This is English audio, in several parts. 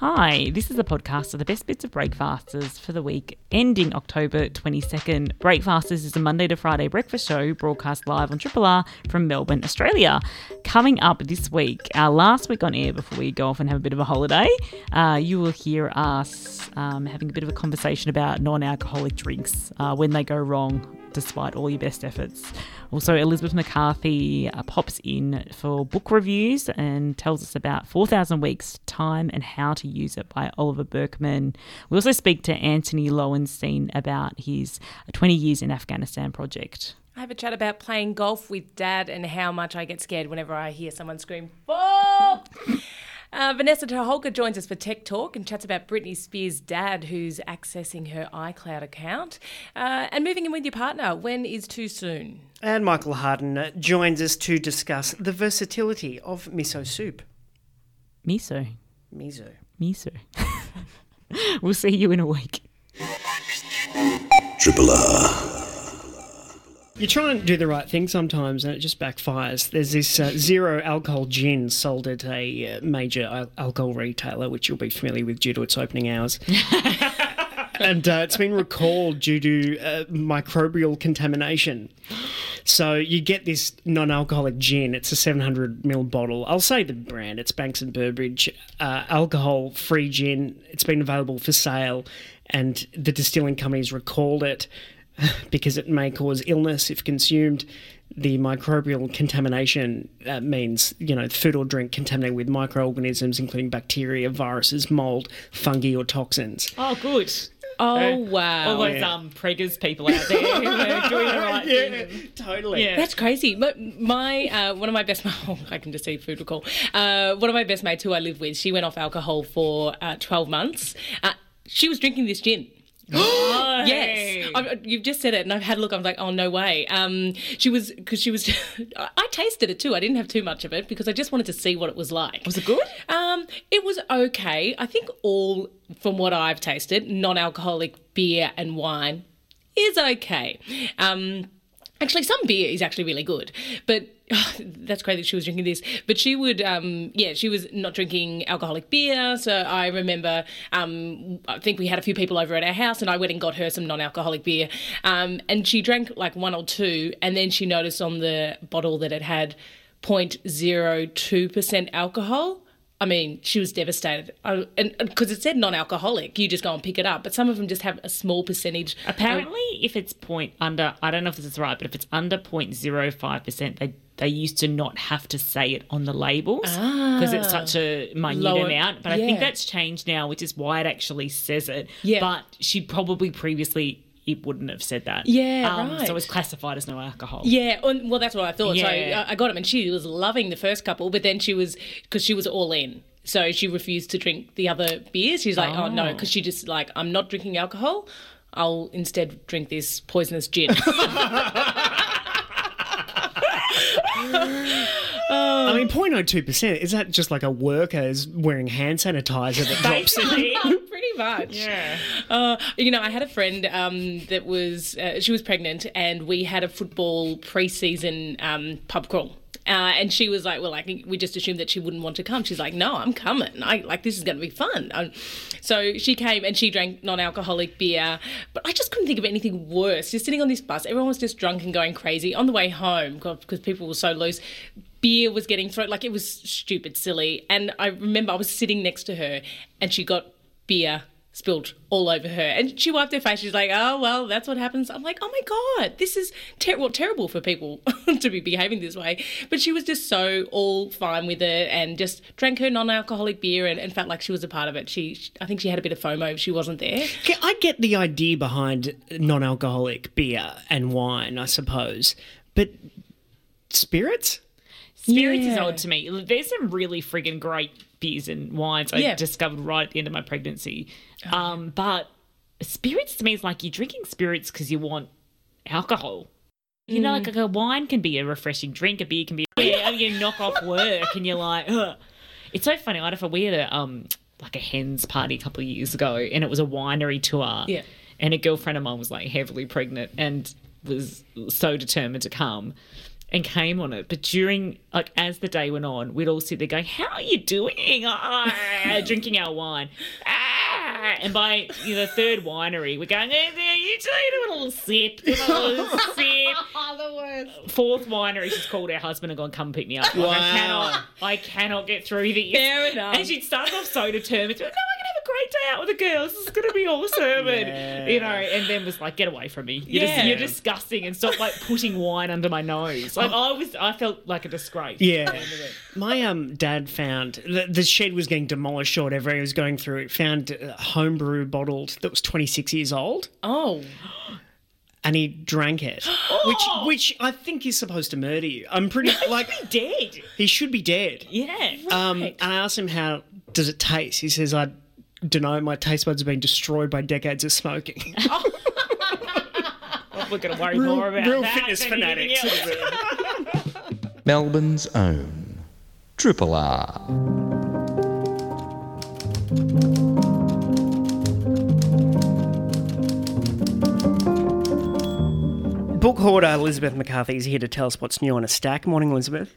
Hi, this is a podcast of the best bits of Breakfasters for the week ending October 22nd. Breakfasters is a Monday to Friday breakfast show broadcast live on Triple R from Melbourne, Australia. Coming up this week, our last week on air before we go off and have a bit of a holiday, uh, you will hear us um, having a bit of a conversation about non alcoholic drinks uh, when they go wrong despite all your best efforts. Also, Elizabeth McCarthy uh, pops in for book reviews and tells us about 4,000 Weeks Time and How to Use It by Oliver Burkeman. We also speak to Antony Loewenstein about his 20 Years in Afghanistan project. I have a chat about playing golf with dad and how much I get scared whenever I hear someone scream! Uh, Vanessa Toholka joins us for Tech Talk and chats about Britney Spears' dad who's accessing her iCloud account. Uh, and moving in with your partner, when is too soon? And Michael Harden uh, joins us to discuss the versatility of miso soup. Miso. Miso. Miso. we'll see you in a week. Triple R. You try and do the right thing sometimes and it just backfires. There's this uh, zero alcohol gin sold at a uh, major al- alcohol retailer, which you'll be familiar with due to its opening hours. and uh, it's been recalled due to uh, microbial contamination. So you get this non-alcoholic gin. It's a 700 ml bottle. I'll say the brand. It's Banks and Burbridge uh, alcohol-free gin. It's been available for sale, and the distilling company's recalled it because it may cause illness if consumed. The microbial contamination uh, means, you know, food or drink contaminated with microorganisms, including bacteria, viruses, mold, fungi, or toxins. Oh, good. Oh, wow. All those um, preggers people out there who are doing the right thing. totally. Yeah. That's crazy. My, my uh, one of my best oh, I can just see food recall. Uh, one of my best mates who I live with, she went off alcohol for uh, twelve months. Uh, she was drinking this gin. Yes, I, you've just said it, and I've had a look. I'm like, oh no way. Um, she was because she was. I tasted it too. I didn't have too much of it because I just wanted to see what it was like. Was it good? Um, it was okay. I think all from what I've tasted, non-alcoholic beer and wine is okay. Um, actually, some beer is actually really good, but that's crazy that she was drinking this. But she would, um, yeah, she was not drinking alcoholic beer. So I remember, um, I think we had a few people over at our house, and I went and got her some non-alcoholic beer, um, and she drank like one or two, and then she noticed on the bottle that it had 0.02 percent alcohol. I mean, she was devastated. I, and because it said non-alcoholic, you just go and pick it up. But some of them just have a small percentage. Apparently, if it's point under, I don't know if this is right, but if it's under 0.05%, they they used to not have to say it on the labels because it's such a minute Lower- amount. But I think that's changed now, which is why it actually says it. Yeah. But she probably previously it wouldn't have said that. Yeah, um, right. So it's classified as no alcohol. Yeah, well, that's what I thought. So Yeah. I I got him, and she was loving the first couple, but then she was because she was all in. So she refused to drink the other beers. She's like, oh, no, Oh. because she just like, I'm not drinking alcohol. I'll instead drink this poisonous gin. I mean, 0.02%, is that just like a worker is wearing hand sanitizer that drops in? Pretty much. Yeah. Uh, you know, I had a friend um, that was uh, she was pregnant, and we had a football preseason um, pub crawl. Uh, and she was like, "Well, like we just assumed that she wouldn't want to come." She's like, "No, I'm coming. I like this is going to be fun." Um, so she came and she drank non-alcoholic beer, but I just couldn't think of anything worse. Just sitting on this bus, everyone was just drunk and going crazy on the way home because people were so loose. Beer was getting thrown like it was stupid, silly. And I remember I was sitting next to her, and she got beer spilled all over her. And she wiped her face. She's like, oh, well, that's what happens. I'm like, oh my God, this is ter- well, terrible for people to be behaving this way. But she was just so all fine with it and just drank her non alcoholic beer and, and felt like she was a part of it. She, I think she had a bit of FOMO if she wasn't there. I get the idea behind non alcoholic beer and wine, I suppose. But spirits? Spirits is odd to me. There's some really friggin' great beers and wines I Yeah. discovered right at the end of my pregnancy. Um, but spirits to me is like you're drinking spirits because you want alcohol. You know, like, like a wine can be a refreshing drink, a beer can be. Yeah, you knock off work and you're like, Ugh. it's so funny. I had a we had a um like a hens party a couple of years ago, and it was a winery tour. Yeah. and a girlfriend of mine was like heavily pregnant and was so determined to come. And came on it. But during, like, as the day went on, we'd all sit there going, How are you doing? Ah, drinking our wine. Ah, and by you know, the third winery, we're going, hey, there, you two do a little sip, a little sip. the worst. Fourth winery, she's called her husband and gone, Come pick me up. Like, I cannot, I cannot get through these. Fair enough. And she'd started off so determined. to, No, I can have a great day out with the girls. This is going to be awesome. And, you know, and then was like, Get away from me. You're, Yeah. just, you're disgusting and stop like putting wine under my nose. Like I was, I felt like a disgrace. Yeah. My um dad found the, the shed was getting demolished or whatever he was going through. it, Found a homebrew bottled that was 26 years old, Oh. and he drank it, which which I think is supposed to murder you. I'm pretty like Dead. he should be dead. Yeah. Um, and I asked him how does it taste. He says I don't. My taste buds have been destroyed by decades of smoking. We're going to worry more about real that fitness fanatics. Melbourne's own Triple R. Book hoarder Elizabeth McCarthy is here to tell us what's new on a stack. Morning, Elizabeth.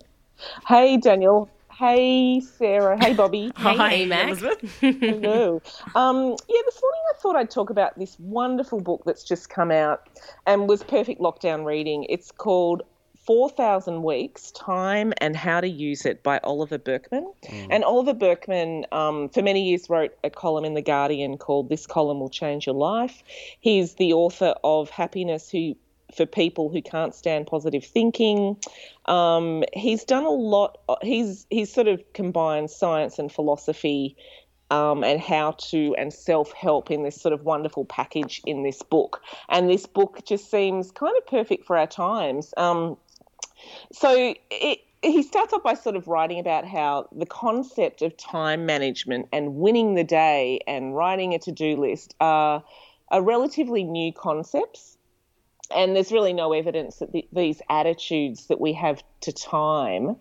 Hey, Daniel. Hey, Sarah. Hey, Bobby. Hey, Mac. Elizabeth. Hello. Um, yeah, this morning I thought I'd talk about this wonderful book that's just come out and was perfect lockdown reading. It's called 4,000 Weeks Time and How to Use It by Oliver Burkeman. And Oliver Burkeman, um, for many years, wrote a column in The Guardian called This Column Will Change Your Life. He's the author of Happiness Who for people who can't stand positive thinking. Um, he's done a lot. He's he's sort of combined science and philosophy um, and how to and self help in this sort of wonderful package in this book. And this book just seems kind of perfect for our times. Um, so it, he starts off by sort of writing about how the concept of time management and winning the day and writing a to do list are, are relatively new concepts and there's really no evidence that the, these attitudes that we have to time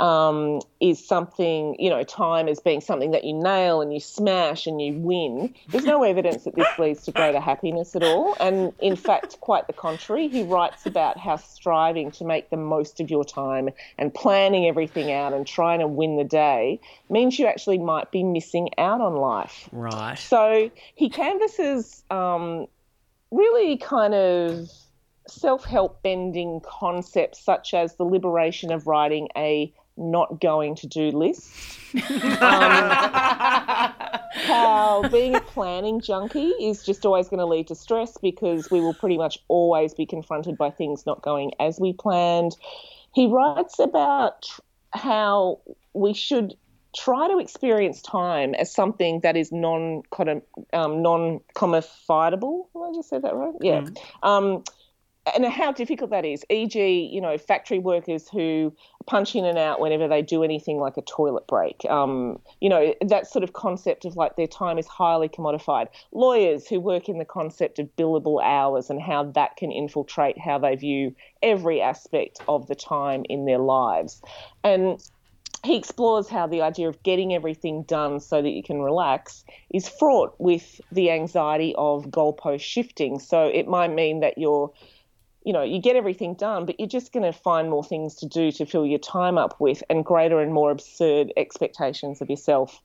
um, is something, you know, time as being something that you nail and you smash and you win. There's no evidence that this leads to greater happiness at all. And in fact, quite the contrary. He writes about how striving to make the most of your time and planning everything out and trying to win the day means you actually might be missing out on life. Right. So he canvasses um, really kind of self help bending concepts such as the liberation of writing a not going to do list. Um, how being a planning junkie is just always going to lead to stress because we will pretty much always be confronted by things not going as we planned. He writes about how we should try to experience time as something that is non um, non commodifiable. Have I just said that right? Yeah. Um, and how difficult that is. E.g., you know, factory workers who punch in and out whenever they do anything like a toilet break. Um, you know, that sort of concept of like their time is highly commodified. Lawyers who work in the concept of billable hours and how that can infiltrate how they view every aspect of the time in their lives. And he explores how the idea of getting everything done so that you can relax is fraught with the anxiety of goalpost shifting. So it might mean that you're you know, you get everything done, but you're just going to find more things to do to fill your time up with and greater and more absurd expectations of yourself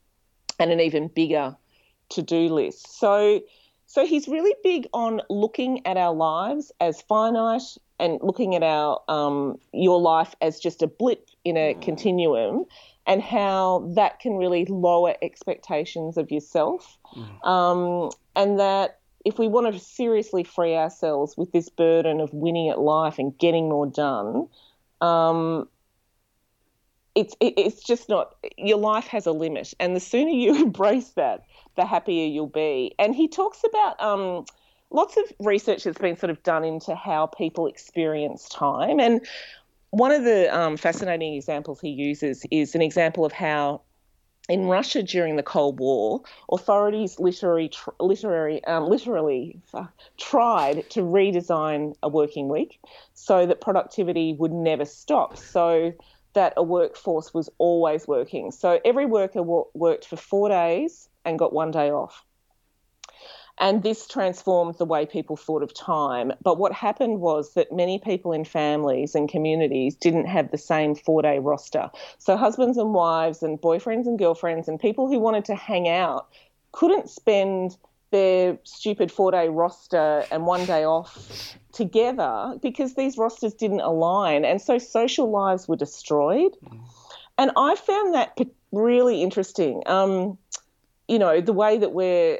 and an even bigger to-do list. So so he's really big on looking at our lives as finite and looking at our um, your life as just a blip in a continuum and how that can really lower expectations of yourself um, and that if we want to seriously free ourselves with this burden of winning at life and getting more done, um, it's it, it's just not. Your life has a limit, and the sooner you embrace that, the happier you'll be. And he talks about um, lots of research that's been sort of done into how people experience time, and one of the um, fascinating examples he uses is an example of how in Russia during the Cold War, authorities literally, tr- literary, um, literally uh, tried to redesign a working week so that productivity would never stop, so that a workforce was always working. So every worker w- worked for four days and got one day off. And this transformed the way people thought of time. But what happened was that many people in families and communities didn't have the same four day roster. So, husbands and wives, and boyfriends and girlfriends, and people who wanted to hang out couldn't spend their stupid four day roster and one day off together because these rosters didn't align. And so, social lives were destroyed. And I found that really interesting. Um, you know, the way that we're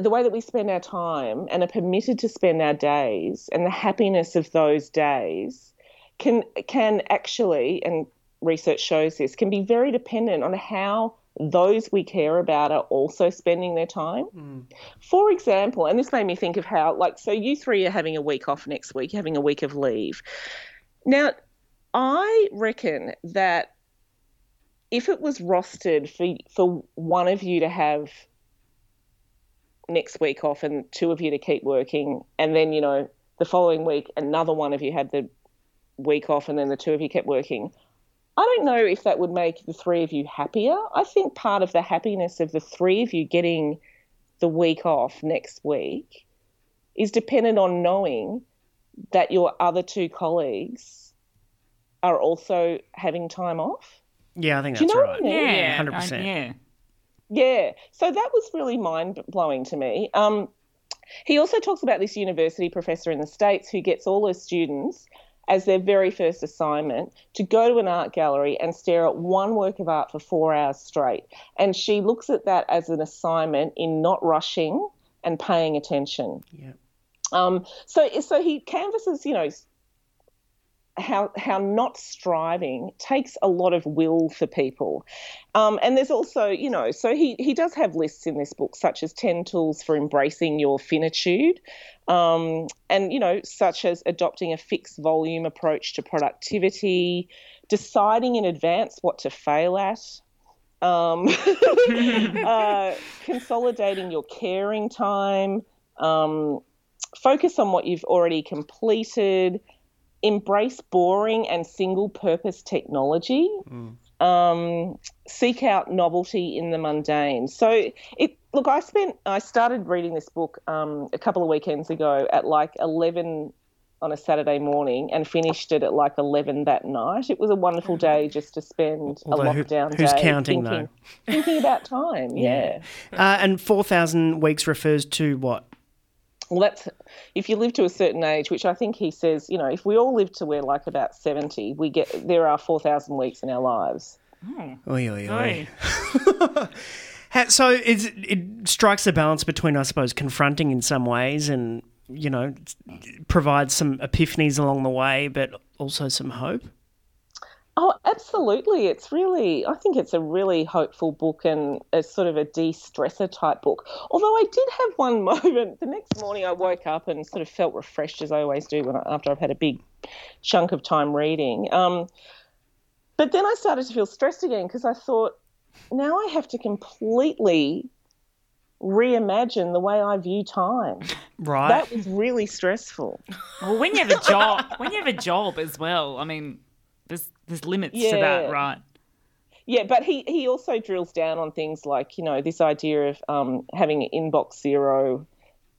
the way that we spend our time and are permitted to spend our days and the happiness of those days can can actually and research shows this can be very dependent on how those we care about are also spending their time. Mm. For example, and this made me think of how, like, so you three are having a week off next week, having a week of leave. Now, I reckon that if it was rostered for for one of you to have next week off and two of you to keep working, and then you know the following week another one of you had the week off, and then the two of you kept working. I don't know if that would make the three of you happier. I think part of the happiness of the three of you getting the week off next week is dependent on knowing that your other two colleagues are also having time off. Yeah, I think that's you know right. I mean? Yeah, 100%. yeah. Yeah. So that was really mind blowing to me. Um, he also talks about this university professor in the States who gets all her students as their very first assignment to go to an art gallery and stare at one work of art for four hours straight. And she looks at that as an assignment in not rushing and paying attention. Yeah. Um, so, so he canvasses, you know, how how not striving takes a lot of will for people, um, and there's also you know so he he does have lists in this book such as ten tools for embracing your finitude, um, and you know such as adopting a fixed volume approach to productivity, deciding in advance what to fail at. Um, uh, consolidating your caring time, um, focus on what you've already completed, embrace boring and single purpose technology. Mm. Um, seek out novelty in the mundane. So, it look, I spent, I started reading this book um, a couple of weekends ago at like 11 on a Saturday morning and finished it at like 11 that night. It was a wonderful day just to spend Although a lockdown who, who's day counting, thinking, thinking about time. Yeah. Uh, and 4,000 weeks refers to what? Well, that's if you live to a certain age, which I think he says, you know, if we all live to we're like about seventy, we get there are four thousand weeks in our lives. Oh. Oy, oy, oy. so it's, it strikes a balance between, I suppose, confronting in some ways and you know provides some epiphanies along the way, but also some hope. Oh, absolutely. It's really, I think it's a really hopeful book and a sort of a de stressor type book. Although I did have one moment. The next morning I woke up and sort of felt refreshed, as I always do when I, after I've had a big chunk of time reading. Um, but then I started to feel stressed again because I thought, now I have to completely reimagine the way I view time. Right. That was really stressful. Well, when you have a job, when you have a job as well, I mean, there's there's limits to that, right? Yeah, but he, he also drills down on things like, you know, this idea of um, having inbox zero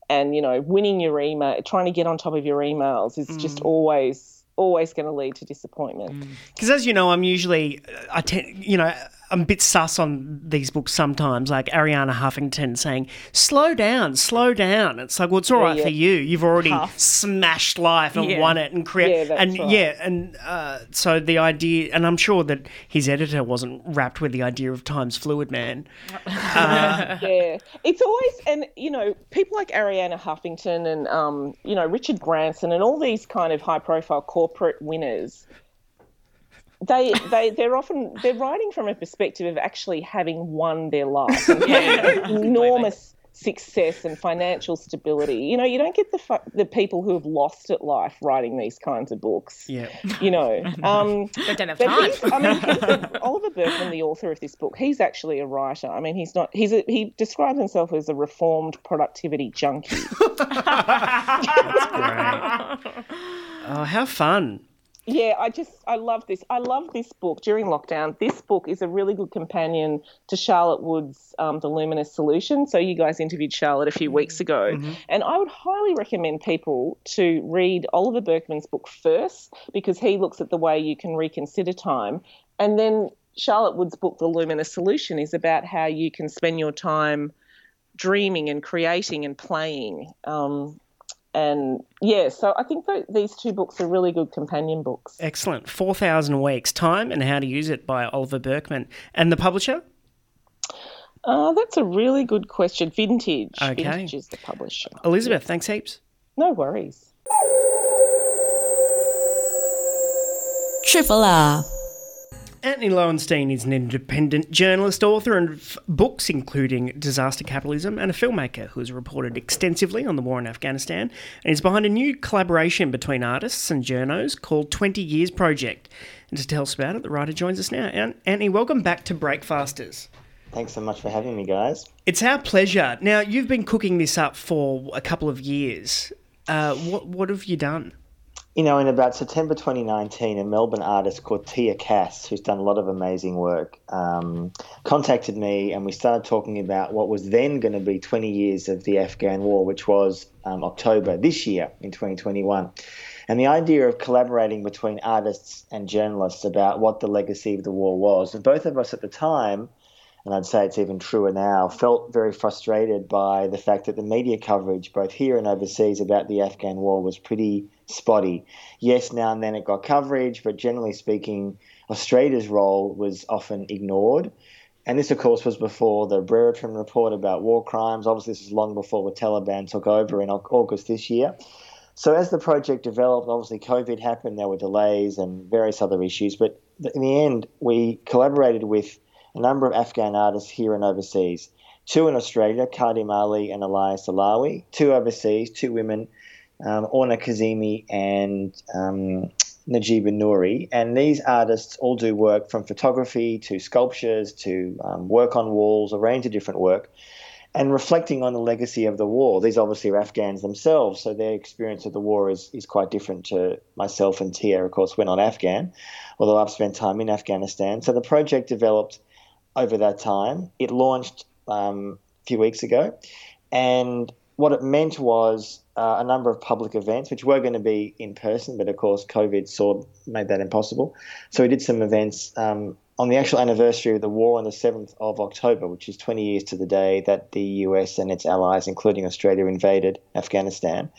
and, you know, winning your email, trying to get on top of your emails is just mm. always, always going to lead to disappointment. Mm. Because as you know, I'm usually, uh, I tend, you know, I'm a bit sus on these books sometimes, like Arianna Huffington saying, slow down, slow down. It's like, well, it's all right yeah. for you. You've already smashed life and Yeah. won it and create. Yeah, and right. yeah, and uh, so the idea, and I'm sure that his editor wasn't wrapped with the idea of time's fluid, man. yeah, it's always and you know people like Arianna Huffington and um, you know Richard Branson and all these kind of high-profile corporate winners. They they they're often they're writing from a perspective of actually having won their life and enormous success and financial stability. You know, you don't get the fu- the people who have lost at life writing these kinds of books. Yeah. You know, um, I don't have time. I mean, he's Oliver Burkeman, the author of this book, he's actually a writer. I mean, he's not. He's a, he describes himself as a reformed productivity junkie. That's Great. oh, how fun. Yeah, I just I love this. I love this book during lockdown. This book is a really good companion to Charlotte Wood's um, The Luminous Solution. So you guys interviewed Charlotte a few weeks ago, Mm-hmm. and I would highly recommend people to read Oliver Burkeman's book first because he looks at the way you can reconsider time, and then Charlotte Wood's book The Luminous Solution is about how you can spend your time dreaming and creating and playing. Um, and yeah, so I think that these two books are really good companion books. Excellent. 4,000 Weeks Time and How to Use It by Oliver Burkeman. And the publisher? Uh, that's a really good question. Vintage. Okay. Vintage is the publisher. Elizabeth, thanks heaps. No worries. Triple R. Antony Loewenstein is an independent journalist, author of books including Disaster Capitalism, and a filmmaker who has reported extensively on the war in Afghanistan and is behind a new collaboration between artists and journos called 20 Years Project. And to tell us about it, the writer joins us now. An- Antony, welcome back to Breakfasters. Thanks so much for having me, guys. It's our pleasure. Now, you've been cooking this up for a couple of years. Uh, what, what have you done? You know, in about September 2019, a Melbourne artist called Tia Cass, who's done a lot of amazing work, um, contacted me and we started talking about what was then going to be 20 years of the Afghan war, which was um, October this year in 2021. And the idea of collaborating between artists and journalists about what the legacy of the war was. And both of us at the time, and I'd say it's even truer now, felt very frustrated by the fact that the media coverage, both here and overseas, about the Afghan war was pretty spotty. Yes, now and then it got coverage, but generally speaking, Australia's role was often ignored. And this, of course, was before the Brereton report about war crimes. Obviously, this was long before the Taliban took over in August this year. So, as the project developed, obviously COVID happened, there were delays and various other issues. But in the end, we collaborated with a number of Afghan artists here and overseas. Two in Australia, Khadim Ali and Elyas Alavi. Two overseas, two women, um, Orna Kazemi and um, Najiba Nouri. And these artists all do work from photography to sculptures to um, work on walls, a range of different work. And reflecting on the legacy of the war, these obviously are Afghans themselves, so their experience of the war is, is quite different to myself and Tia. Of course, we're not Afghan, although I've spent time in Afghanistan. So the project developed over that time. It launched um, a few weeks ago, and what it meant was uh, a number of public events, which were going to be in person, but of course COVID of made that impossible. So we did some events um, on the actual anniversary of the war on the 7th of October, which is 20 years to the day that the US and its allies, including Australia, invaded Afghanistan.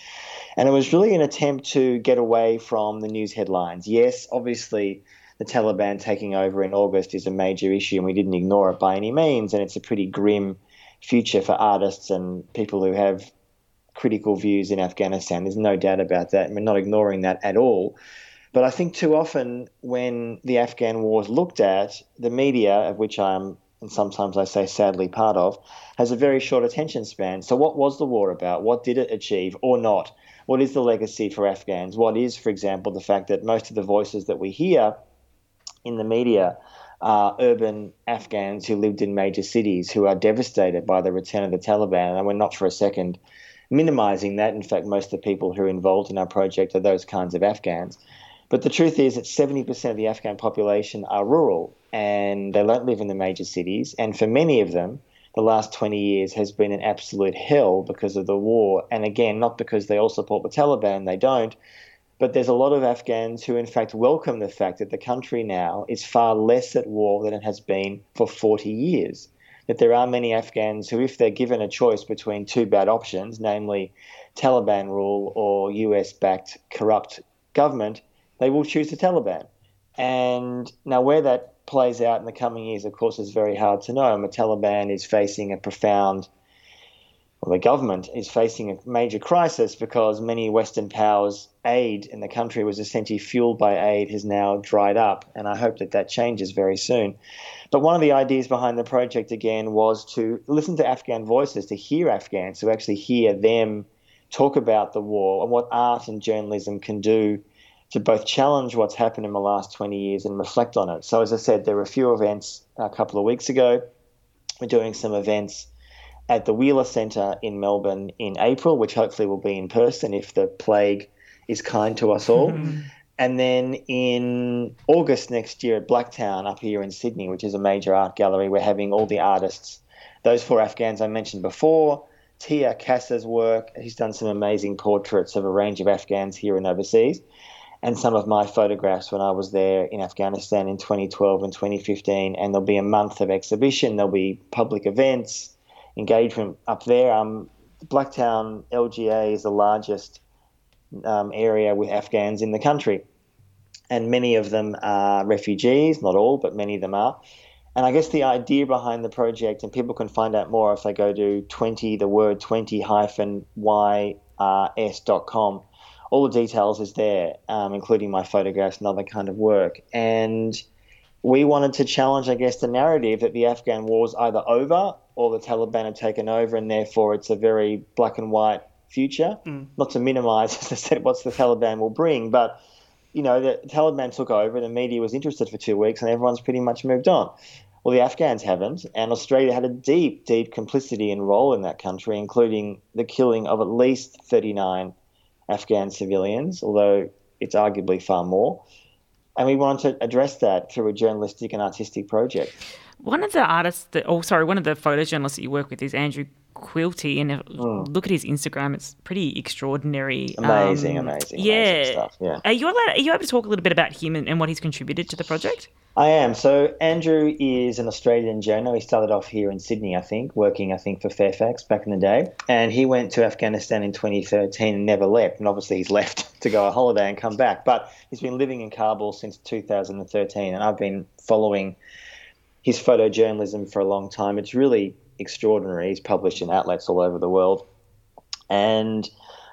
And it was really an attempt to get away from the news headlines. Yes, obviously the Taliban taking over in August is a major issue, and we didn't ignore it by any means. And it's a pretty grim future for artists and people who have critical views in Afghanistan. There's no doubt about that. And we're not ignoring that at all. But I think too often when the Afghan war is looked at, the media, of which I'm, and sometimes I say sadly part of, has a very short attention span. So, what was the war about? What did it achieve or not? What is the legacy for Afghans? What is, for example, the fact that most of the voices that we hear in the media are urban Afghans who lived in major cities who are devastated by the return of the Taliban. And we're not for a second minimizing that. In fact, most of the people who are involved in our project are those kinds of Afghans. But the truth is that 70% of the Afghan population are rural and they don't live in the major cities. And for many of them, the last 20 years has been an absolute hell because of the war. And again, not because they all support the Taliban, they don't. But there's a lot of Afghans who, in fact, welcome the fact that the country now is far less at war than it has been for 40 years. That there are many Afghans who, if they're given a choice between two bad options, namely Taliban rule or US backed corrupt government, they will choose the Taliban. And now, where that plays out in the coming years, of course, is very hard to know. And the Taliban is facing a profound well, the government is facing a major crisis because many Western powers' aid in the country was essentially fueled by aid has now dried up, and I hope that that changes very soon. But one of the ideas behind the project again was to listen to Afghan voices, to hear Afghans, to actually hear them talk about the war and what art and journalism can do to both challenge what's happened in the last 20 years and reflect on it. So, as I said, there were a few events a couple of weeks ago. We're doing some events at the Wheeler Centre in Melbourne in April, which hopefully will be in person if the plague is kind to us all. And then in August next year at Blacktown, up here in Sydney, which is a major art gallery, we're having all the artists, those four Afghans I mentioned before, Tia Kassa's work. He's done some amazing portraits of a range of Afghans here and overseas. And some of my photographs when I was there in Afghanistan in 2012 and 2015. And there'll be a month of exhibition, there'll be public events, engagement up there. Um, Blacktown LGA is the largest um, area with Afghans in the country. And many of them are refugees, not all, but many of them are. And I guess the idea behind the project, and people can find out more if they go to 20, the word 20 hyphen YRS.com. All the details is there, um, including my photographs and other kind of work. And we wanted to challenge, I guess, the narrative that the Afghan war is either over or the Taliban have taken over, and therefore it's a very black and white future. Mm. Not to minimise, as I said, what the Taliban will bring, but you know, the Taliban took over, the media was interested for two weeks, and everyone's pretty much moved on. Well, the Afghans haven't, and Australia had a deep, deep complicity and role in that country, including the killing of at least 39 Afghan civilians, although it's arguably far more. And we wanted to address that through a journalistic and artistic project. One of the artists that, oh, sorry, one of the photojournalists that you work with is Andrew Quilty, and mm. look at his Instagram; it's pretty extraordinary. Amazing, um, amazing, yeah. Amazing stuff. Yeah. Are you allowed, Are you able to talk a little bit about him and, and what he's contributed to the project? I am. So Andrew is an Australian journo. He started off here in Sydney, I think, working, I think, for Fairfax back in the day. And he went to Afghanistan in 2013 and never left. And obviously he's left to go on holiday and come back. But he's been living in Kabul since 2013. And I've been following his photojournalism for a long time. It's really extraordinary. He's published in outlets all over the world. And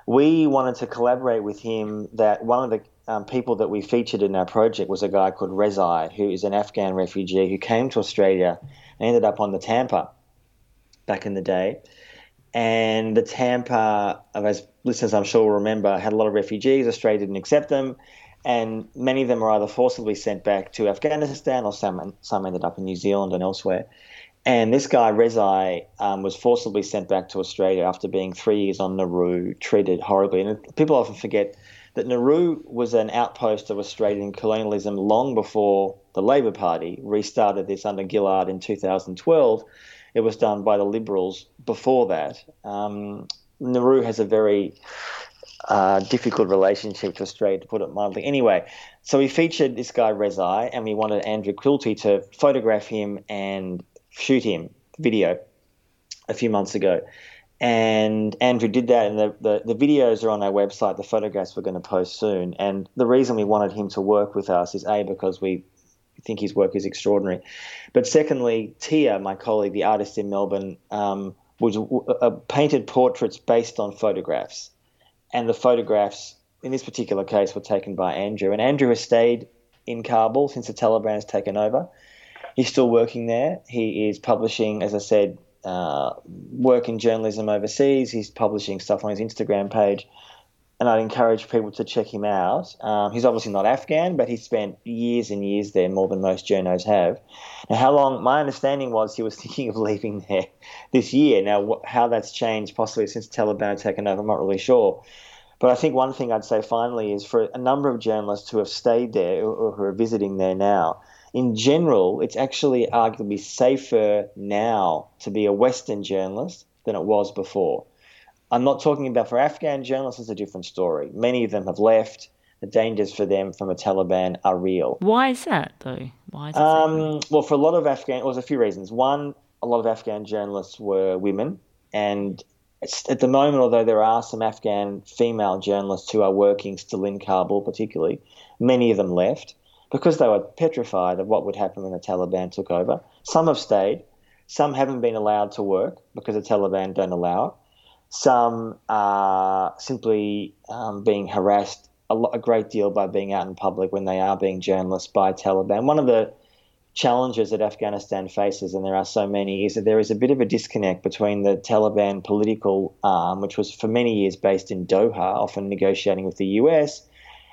we wanted to collaborate with him that one of the um, people that we featured in our project was a guy called Rezai, who is an Afghan refugee who came to Australia and ended up on the Tampa back in the day. And the Tampa, as listeners I'm sure will remember, had a lot of refugees. Australia didn't accept them. And many of them were either forcibly sent back to Afghanistan or some, some ended up in New Zealand and elsewhere. And this guy, Rezai, um, was forcibly sent back to Australia after being three years on Nauru, treated horribly. And people often forget that Nauru was an outpost of Australian colonialism long before the Labor Party restarted this under Gillard in 2012. It was done by the Liberals before that. Um, Nauru has a very uh, difficult relationship to Australia, to put it mildly. Anyway, so we featured this guy Rezai, and we wanted Andrew Quilty to photograph him and shoot him video a few months ago and Andrew did that, and the, the, the, videos are on our website. The photographs we're going to post soon. And the reason we wanted him to work with us is A, because we think his work is extraordinary. But secondly, Tia, my colleague, the artist in Melbourne, um, was uh, painted portraits based on photographs. And the photographs, in this particular case, were taken by Andrew. And Andrew has stayed in Kabul since the Taliban has taken over. He's still working there. He is publishing, as I said, uh, work in journalism overseas. He's publishing stuff on his Instagram page, and I'd encourage people to check him out. Um, he's obviously not Afghan, but he spent years and years there, more than most journos have. Now, how long? My understanding was he was thinking of leaving there this year. Now, wh- how that's changed, possibly since Taliban have taken over, I'm not really sure. But I think one thing I'd say finally is for a number of journalists who have stayed there or who are visiting there now, in general, it's actually arguably safer now to be a Western journalist than it was before. I'm not talking about for Afghan journalists, it's a different story. Many of them have left. The dangers for them from a Taliban are real. Why is that, though? Why is um, well, for a lot of Afghan, well, there's a few reasons. One, a lot of Afghan journalists were women, and at the moment, although there are some Afghan female journalists who are working still in Kabul, particularly, many of them left because they were petrified of what would happen when the Taliban took over. Some have stayed, some haven't been allowed to work because the Taliban don't allow it. Some are simply um, being harassed a, a great deal by being out in public when they are being journalists by Taliban. One of the challenges that Afghanistan faces, and there are so many, is that there is a bit of a disconnect between the Taliban political arm, which was for many years based in Doha, often negotiating with the US,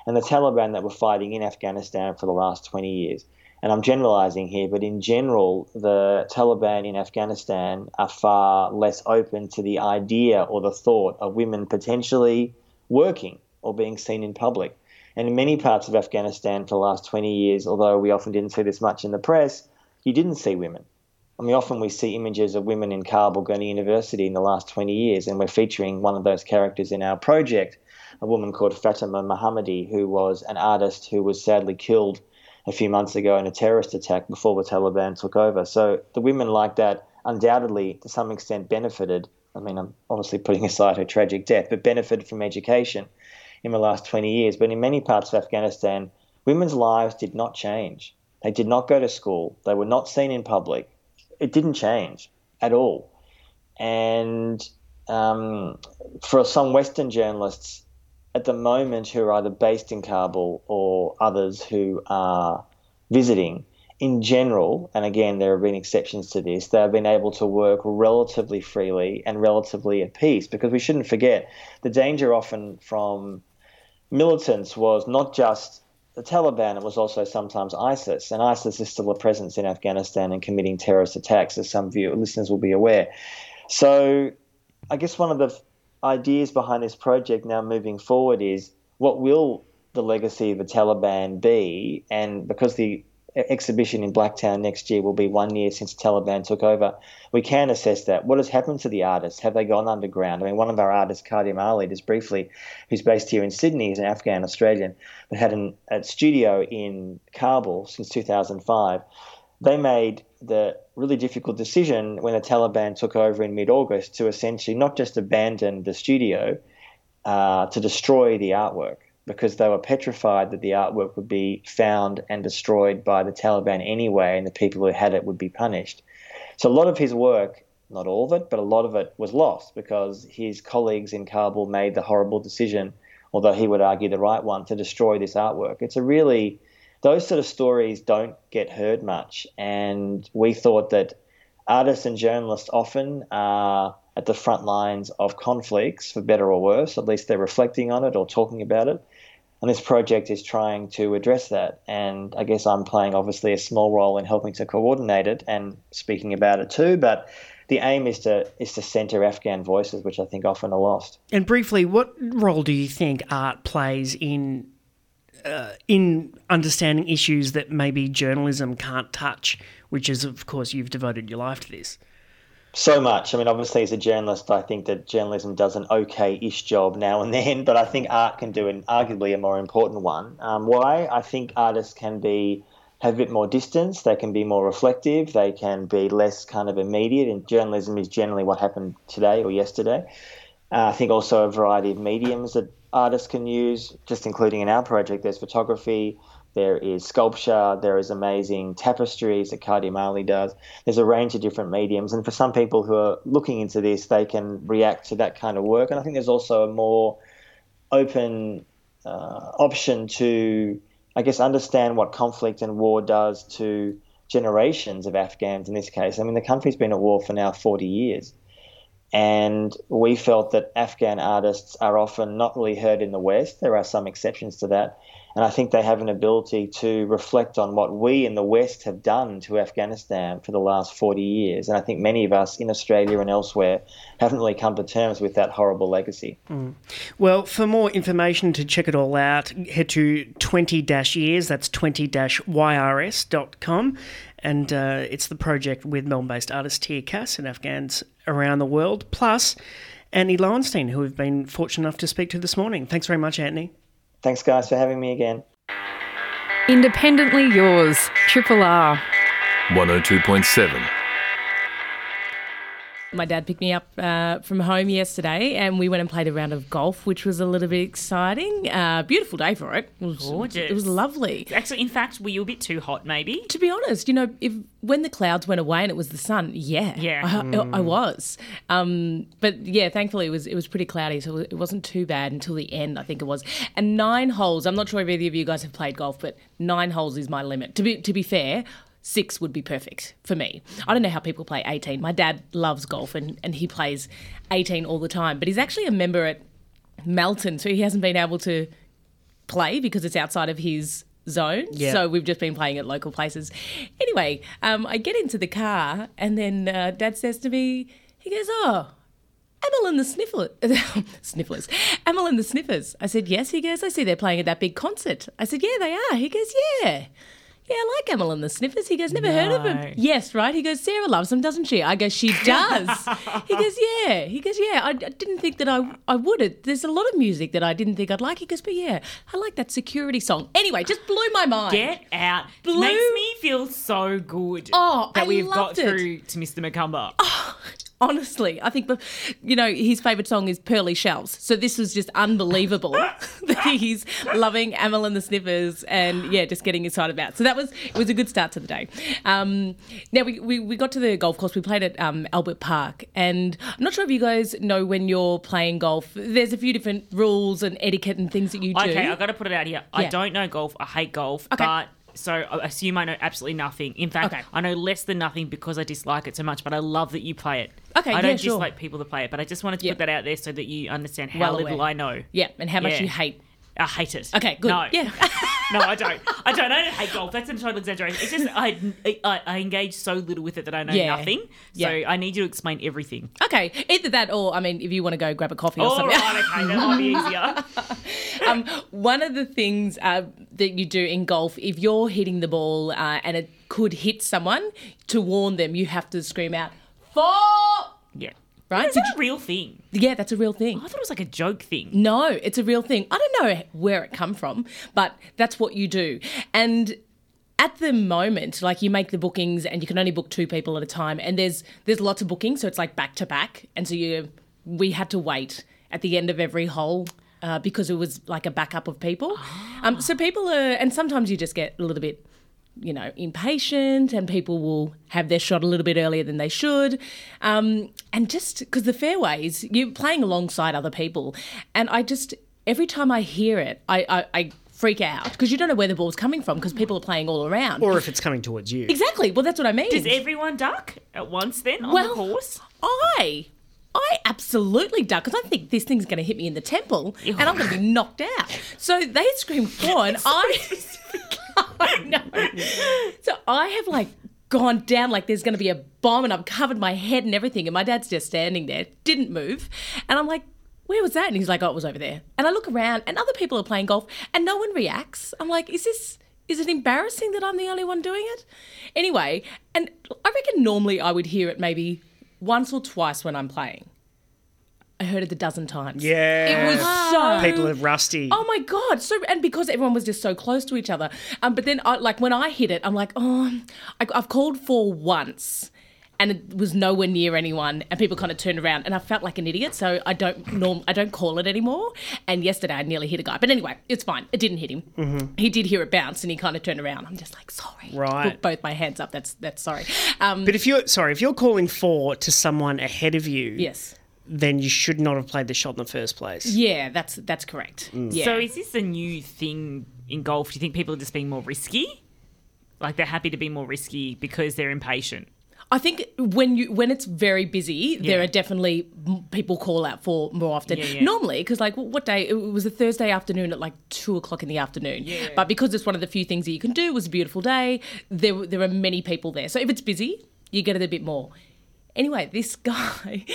and the Taliban that were fighting in Afghanistan for the last 20 years. And I'm generalizing here, but in general, the Taliban in Afghanistan are far less open to the idea or the thought of women potentially working or being seen in public. And in many parts of Afghanistan for the last 20 years, although we often didn't see this much in the press, you didn't see women. I mean, often we see images of women in Kabul going to university in the last 20 years, and we're featuring one of those characters in our project, a woman called Fatima Mohammadi, who was an artist who was sadly killed a few months ago in a terrorist attack before the Taliban took over. So the women like that undoubtedly, to some extent, benefited. I mean, I'm obviously putting aside her tragic death, but benefited from education in the last 20 years. But in many parts of Afghanistan, women's lives did not change. They did not go to school. They were not seen in public. It didn't change at all. And um, for some Western journalists at the moment who are either based in Kabul or others who are visiting, in general, and again, there have been exceptions to this, they have been able to work relatively freely and relatively at peace because we shouldn't forget the danger often from militants was not just the Taliban, it was also sometimes ISIS. And ISIS is still a presence in Afghanistan and committing terrorist attacks, as some view, listeners will be aware. So I guess one of the ideas behind this project now moving forward is what will the legacy of the Taliban be? And because the exhibition in Blacktown next year will be one year since Taliban took over. We can assess that. What has happened to the artists? Have they gone underground? I mean, one of our artists, Khadim Ali, just briefly, who's based here in Sydney, is an Afghan Australian, but had an, a studio in Kabul since 2005. They made the really difficult decision when the Taliban took over in mid August to essentially not just abandon the studio, uh, to destroy the artwork because they were petrified that the artwork would be found and destroyed by the Taliban anyway, and the people who had it would be punished. So a lot of his work, not all of it, but a lot of it was lost because his colleagues in Kabul made the horrible decision, although he would argue the right one, to destroy this artwork. It's a really, those sort of stories don't get heard much, and we thought that artists and journalists often are at the front lines of conflicts, for better or worse. At least they're reflecting on it or talking about it. And this project is trying to address that. And I guess I'm playing obviously a small role in helping to coordinate it and speaking about it too. But the aim is to is to centre Afghan voices, which I think often are lost. And briefly, what role do you think art plays in uh, in understanding issues that maybe journalism can't touch? Which is, of course, you've devoted your life to this so much. I mean, obviously, as a journalist, I think that journalism does an okay-ish job now and then, but I think art can do an arguably a more important one. Um, why? I think artists can be have a bit more distance. They can be more reflective. They can be less kind of immediate. And journalism is generally what happened today or yesterday. Uh, I think also a variety of mediums that artists can use, just including in our project. There's photography, there is sculpture, there is amazing tapestries that Khadim Ali does. There's a range of different mediums, and for some people who are looking into this, they can react to that kind of work. And I think there's also a more open uh, option to, I guess, understand what conflict and war does to generations of Afghans in this case. I mean, the country's been at war for now 40 years. And we felt that Afghan artists are often not really heard in the West. There are some exceptions to that. And I think they have an ability to reflect on what we in the West have done to Afghanistan for the last 40 years. And I think many of us in Australia and elsewhere haven't really come to terms with that horrible legacy. Mm. Well, for more information to check it all out, head to 20 years, that's 20 yrs.com. And uh, it's the project with Melbourne based artist Tia Cass and Afghans around the world, plus Antony Loewenstein, who we've been fortunate enough to speak to this morning. Thanks very much, Antony. Thanks, guys, for having me again. Independently yours, Triple R. 102.7 my dad picked me up uh, from home yesterday and we went and played a round of golf, which was a little bit exciting. Uh, beautiful day for it. It was, Gorgeous. It was lovely. Actually, in fact, were you a bit too hot, maybe? To be honest, you know, if when the clouds went away and it was the sun, yeah, Yeah. I, I, I was. Um, but yeah, thankfully it was it was pretty cloudy, so it wasn't too bad until the end. I think it was. And nine holes. I'm not sure if either of you guys have played golf, but nine holes is my limit. To be to be fair six would be perfect for me. I don't know how people play 18. My dad loves golf and, and he plays 18 all the time, but he's actually a member at Melton, so he hasn't been able to play because it's outside of his zone. Yeah. So we've just been playing at local places. Anyway, um, I get into the car and then uh, dad says to me, he goes, Oh, Amyl and the Sniffler, Snifflers, Amyl and the Sniffers. I said, yes. He goes, I see they're playing at that big concert. I said, yeah, they are. He goes, yeah. Yeah, I like Amyl and the Sniffers. He goes, never heard of No. him. Yes, right. He goes, Sarah loves them, doesn't she? I go, she does. he goes, yeah. He goes, yeah. I, I didn't think that I I would. There's a lot of music that I didn't think I'd like. He goes, but yeah, I like that security song. Anyway, just blew my mind. Get out. Blue- Makes me feel so good Oh, that I we've got it. through to Mr. Macumber. Oh, Honestly, I think, you know, his favourite song is Pearly Shells. So this was just unbelievable that he's loving Amyl and the Sniffers and, yeah, just getting excited about. So that was, it was a good start to the day. Um, now, we, we, we got to the golf course. We played at um, Albert Park. And I'm not sure if you guys know when you're playing golf, there's a few different rules and etiquette and things that you do. Okay, I've got to put it out here. I don't know golf. I hate golf. Okay. But so I assume I know absolutely nothing. In fact, Okay. I know less than nothing because I dislike it so much. But I love that you play it. Okay, I don't sure. dislike people that play it, but I just wanted to Yeah. put that out there so that you understand how Well little. I know. Yeah, and how much Yeah. you hate. I hate it. Okay, good. No, Yeah. no, I don't. I don't. I don't hate golf. That's a total exaggeration. It's just I, I, I engage so little with it that I know Yeah. nothing. So Yeah. I need you to explain everything. Okay, either that or, I mean, if you want to go grab a coffee or All something. right, okay, that might be easier. um, one of the things uh, that you do in golf, if you're hitting the ball uh, and it could hit someone, to warn them, you have to scream out, four! Yeah. Right? Is that a real thing? Yeah, that's a real thing. I thought it was like a joke thing. No, it's a real thing. I don't know where it come from, but that's what you do. And at the moment, like you make the bookings and you can only book two people at a time and there's there's lots of bookings, so it's like back to back. And so you we had to wait at the end of every hole. Uh, because it was like a backup of people. Um, so people are, and sometimes you just get a little bit you know, impatient and people will have their shot a little bit earlier than they should. Um, and just because the fairways, you're playing alongside other people. And I just, every time I hear it, I, I, I freak out because you don't know where the ball's coming from because people are playing all around. Or if it's coming towards you. exactly. Well, that's what I mean. Does everyone duck at once then on Well, the course? I. I absolutely duck because I think this thing's going to hit me in the temple and I'm going to be knocked out. So they scream four and I, I know. So I have like gone down like there's going to be a bomb and I've covered my head and everything and my dad's just standing there, didn't move. And I'm like, where was that? And he's like, oh, it was over there. And I look around and other people are playing golf and no one reacts. I'm like, is this, is it embarrassing that I'm the only one doing it? Anyway, and I reckon normally I would hear it maybe once or twice when I'm playing. I heard it a dozen times. Yeah. It was so People are rusty. Oh my god! So and because everyone was just so close to each other, um, but then I, like when I hit it, I'm like, oh, I, I've called for once, and it was nowhere near anyone, and people kind of turned around, and I felt like an idiot. So I don't norm, I don't call it anymore. And yesterday I nearly hit a guy, but anyway, it's fine. It didn't hit him. He did hear it bounce, and he kind of turned around. I'm just like, sorry. Right. Put both my hands up. That's that's sorry. Um, But if you're sorry, if you're calling four to someone ahead of you, yes. Then you should not have played the shot in the first place. Yeah, that's that's correct. Mm. Yeah. So is this a new thing in golf? Do you think people are just being more risky? Like they're happy to be more risky because they're impatient. I think when you when it's very busy, there are definitely people call out for more often. Yeah, yeah. Normally, because like what day? It was a Thursday afternoon at like two o'clock in the afternoon. But because it's one of the few things that you can do, it was a beautiful day. There there are many people there, so if it's busy, you get it a bit more. Anyway, this guy,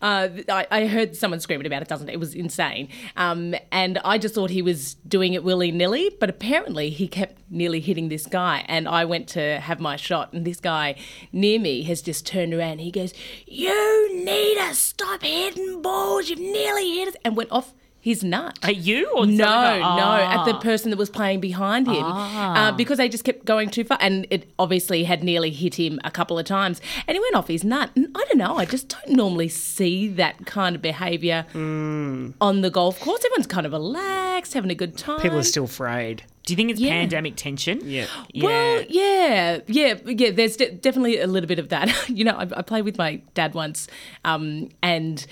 uh, I, I heard someone screaming about it, doesn't it? It was insane. Um, and I just thought he was doing it willy nilly, but apparently he kept nearly hitting this guy. And I went to have my shot, and this guy near me has just turned around. He goes, You need to stop hitting balls. You've nearly hit it. And went off his nut. At you or No, someone- no, at the Ah. person that was playing behind him, uh, because they just kept going too far, and it obviously had nearly hit him a couple of times, and he went off his nut. And I don't know, I just don't normally see that kind of behaviour on the golf course. Everyone's kind of relaxed, having a good time. People are still frayed. Do you think it's Yeah. pandemic tension? Yeah. Well, yeah, yeah, yeah. There's de- definitely a little bit of that. you know, I, I played with my dad once, um, and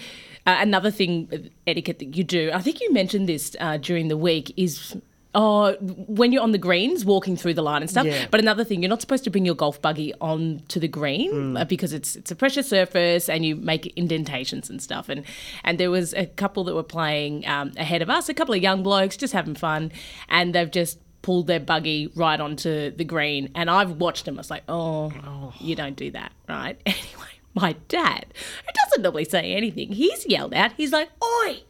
uh, another thing etiquette that you do. I think you mentioned this uh, during the week is. Oh, when you're on the greens, walking through the line and stuff. Yeah. But another thing, you're not supposed to bring your golf buggy on to the green uh, because it's it's a pressure surface and you make indentations and stuff. And and there was a couple that were playing um, ahead of us, a couple of young blokes just having fun, and they've just pulled their buggy right onto the green. And I've watched them. I was like, oh, you don't do that, right? Anyway. My dad, who doesn't normally say anything, he's yelled out. He's like, Oi,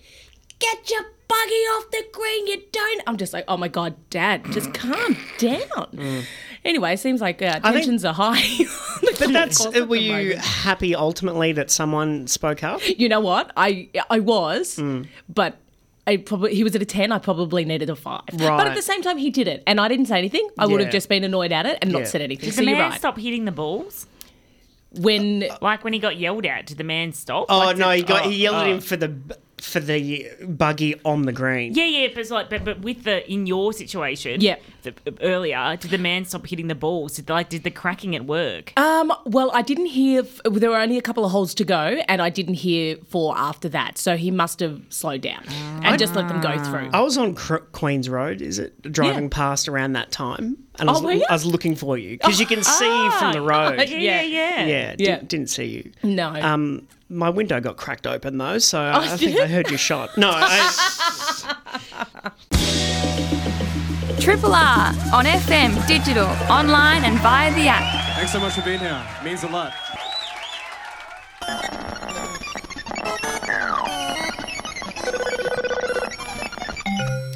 get your buggy off the green, you don't. I'm just like, oh my God, dad, just calm down. Anyway, it seems like uh, Mm. think- tensions are high. But that's uh, were you happy ultimately that someone spoke up? You know what? I I was, Mm. but I probably he was at a ten. I probably needed a five. Right. But at the same time, he did it, and I didn't say anything. I would have just been annoyed at it and Yeah. not said anything. Did so the man right. stop hitting the balls? When Like when he got yelled at, did the man stop? Oh Like, no, did- he got oh, he yelled at oh. him for the for the buggy on the green. Yeah, yeah, but it's like, but, but with the in your situation, Yeah. The, earlier, did the man stop hitting the balls? Did like did the cracking at work? Um, well, I didn't hear. f- There were only a couple of holes to go, and I didn't hear four after that. So he must have slowed down and just let them go through. I was on Cr- Queens Road, is it? Driving Yeah. past around that time, and I, was, Oh, were you? I was looking for you because you can see from the road. yeah, yeah, yeah. yeah, Yeah. Didn't, didn't see you. No. Um, my window got cracked open though, so I did think I heard your shot. No, I, Triple R on FM, digital, online, and via the app. Thanks so much for being here. means a lot.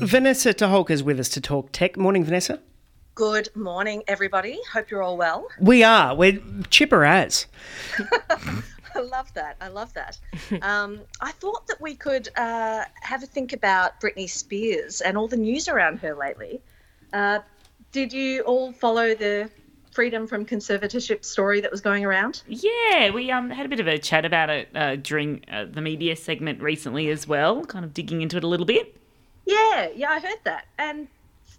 Vanessa Toholka is with us to talk tech. Morning, Vanessa. Good morning, everybody. Hope you're all well. We are. We're chipper as. I love that. I love that. Um, I thought that we could uh, have a think about Britney Spears and all the news around her lately. Uh, did you all follow the freedom from conservatorship story that was going around? Yeah, we um had a bit of a chat about it uh, during uh, the media segment recently as well, kind of digging into it a little bit. Yeah, yeah, I heard that. And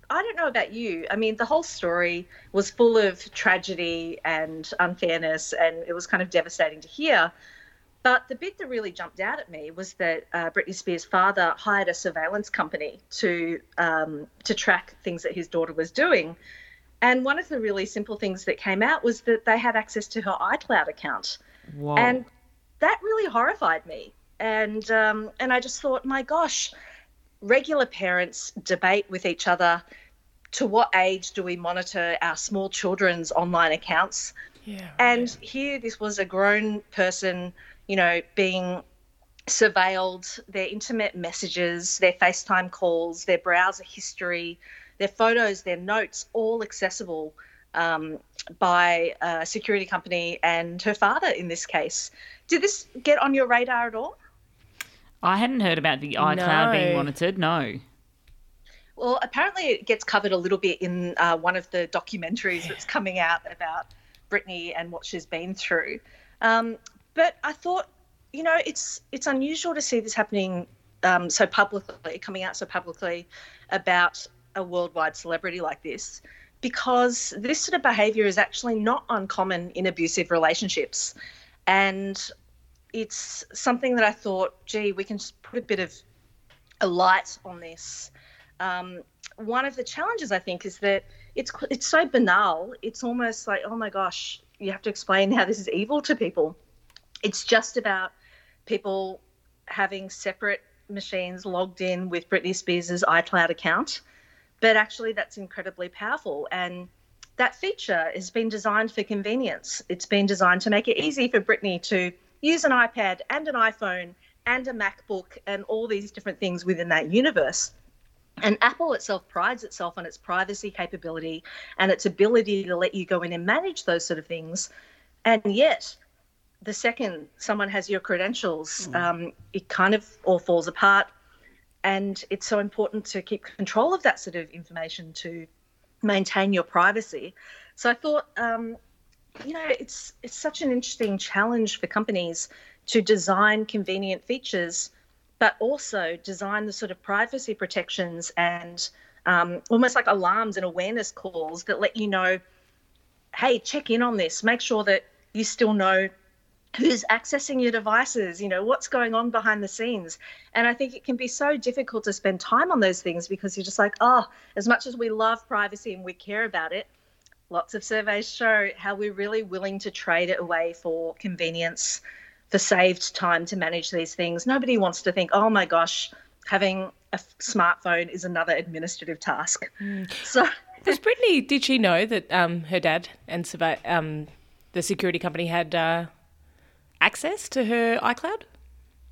I don't know about you. I mean, the whole story was full of tragedy and unfairness, and it was kind of devastating to hear. But the bit that really jumped out at me was that uh, Britney Spears' father hired a surveillance company to um, to track things that his daughter was doing. And one of the really simple things that came out was that they had access to her iCloud account. Whoa. And that really horrified me. And um, and I just thought, my gosh, regular parents debate with each other. To what age do we monitor our small children's online accounts? yeah. And here, this was a grown person, you know, being surveilled, their intimate messages, their FaceTime calls, their browser history, their photos, their notes, all accessible um, by a security company and her father in this case. Did this get on your radar at all? I hadn't heard about the iCloud being monitored. No. Well, apparently it gets covered a little bit in uh, one of the documentaries that's coming out about Britney and what she's been through. Um, but I thought, you know, it's it's unusual to see this happening um, so publicly, coming out so publicly about a worldwide celebrity like this, because this sort of behaviour is actually not uncommon in abusive relationships, and it's something that I thought, gee, we can just put a bit of a light on this. Um, one of the challenges I think is that it's it's so banal. It's almost like, oh my gosh, you have to explain how this is evil to people. It's just about people having separate machines logged in with Britney Spears' iCloud account, but actually that's incredibly powerful and. That feature has been designed for convenience. It's been designed to make it easy for Britney to use an iPad and an iPhone and a MacBook and all these different things within that universe. And Apple itself prides itself on its privacy capability and its ability to let you go in and manage those sort of things. And yet, the second someone has your credentials, um, it kind of all falls apart. And it's so important to keep control of that sort of information to maintain your privacy. So I thought, um, you know, it's it's such an interesting challenge for companies to design convenient features, but also design the sort of privacy protections and um, almost like alarms and awareness calls that let you know, hey, check in on this. Make sure that you still know who's accessing your devices, you know, what's going on behind the scenes. And I think it can be so difficult to spend time on those things because you're just like, oh, as much as we love privacy and we care about it, lots of surveys show how we're really willing to trade it away for convenience, for saved time to manage these things. Nobody wants to think, oh my gosh, having a f- smartphone is another administrative task. So, Was Britney? Did she know that um, her dad and um, the security company had uh, access to her iCloud?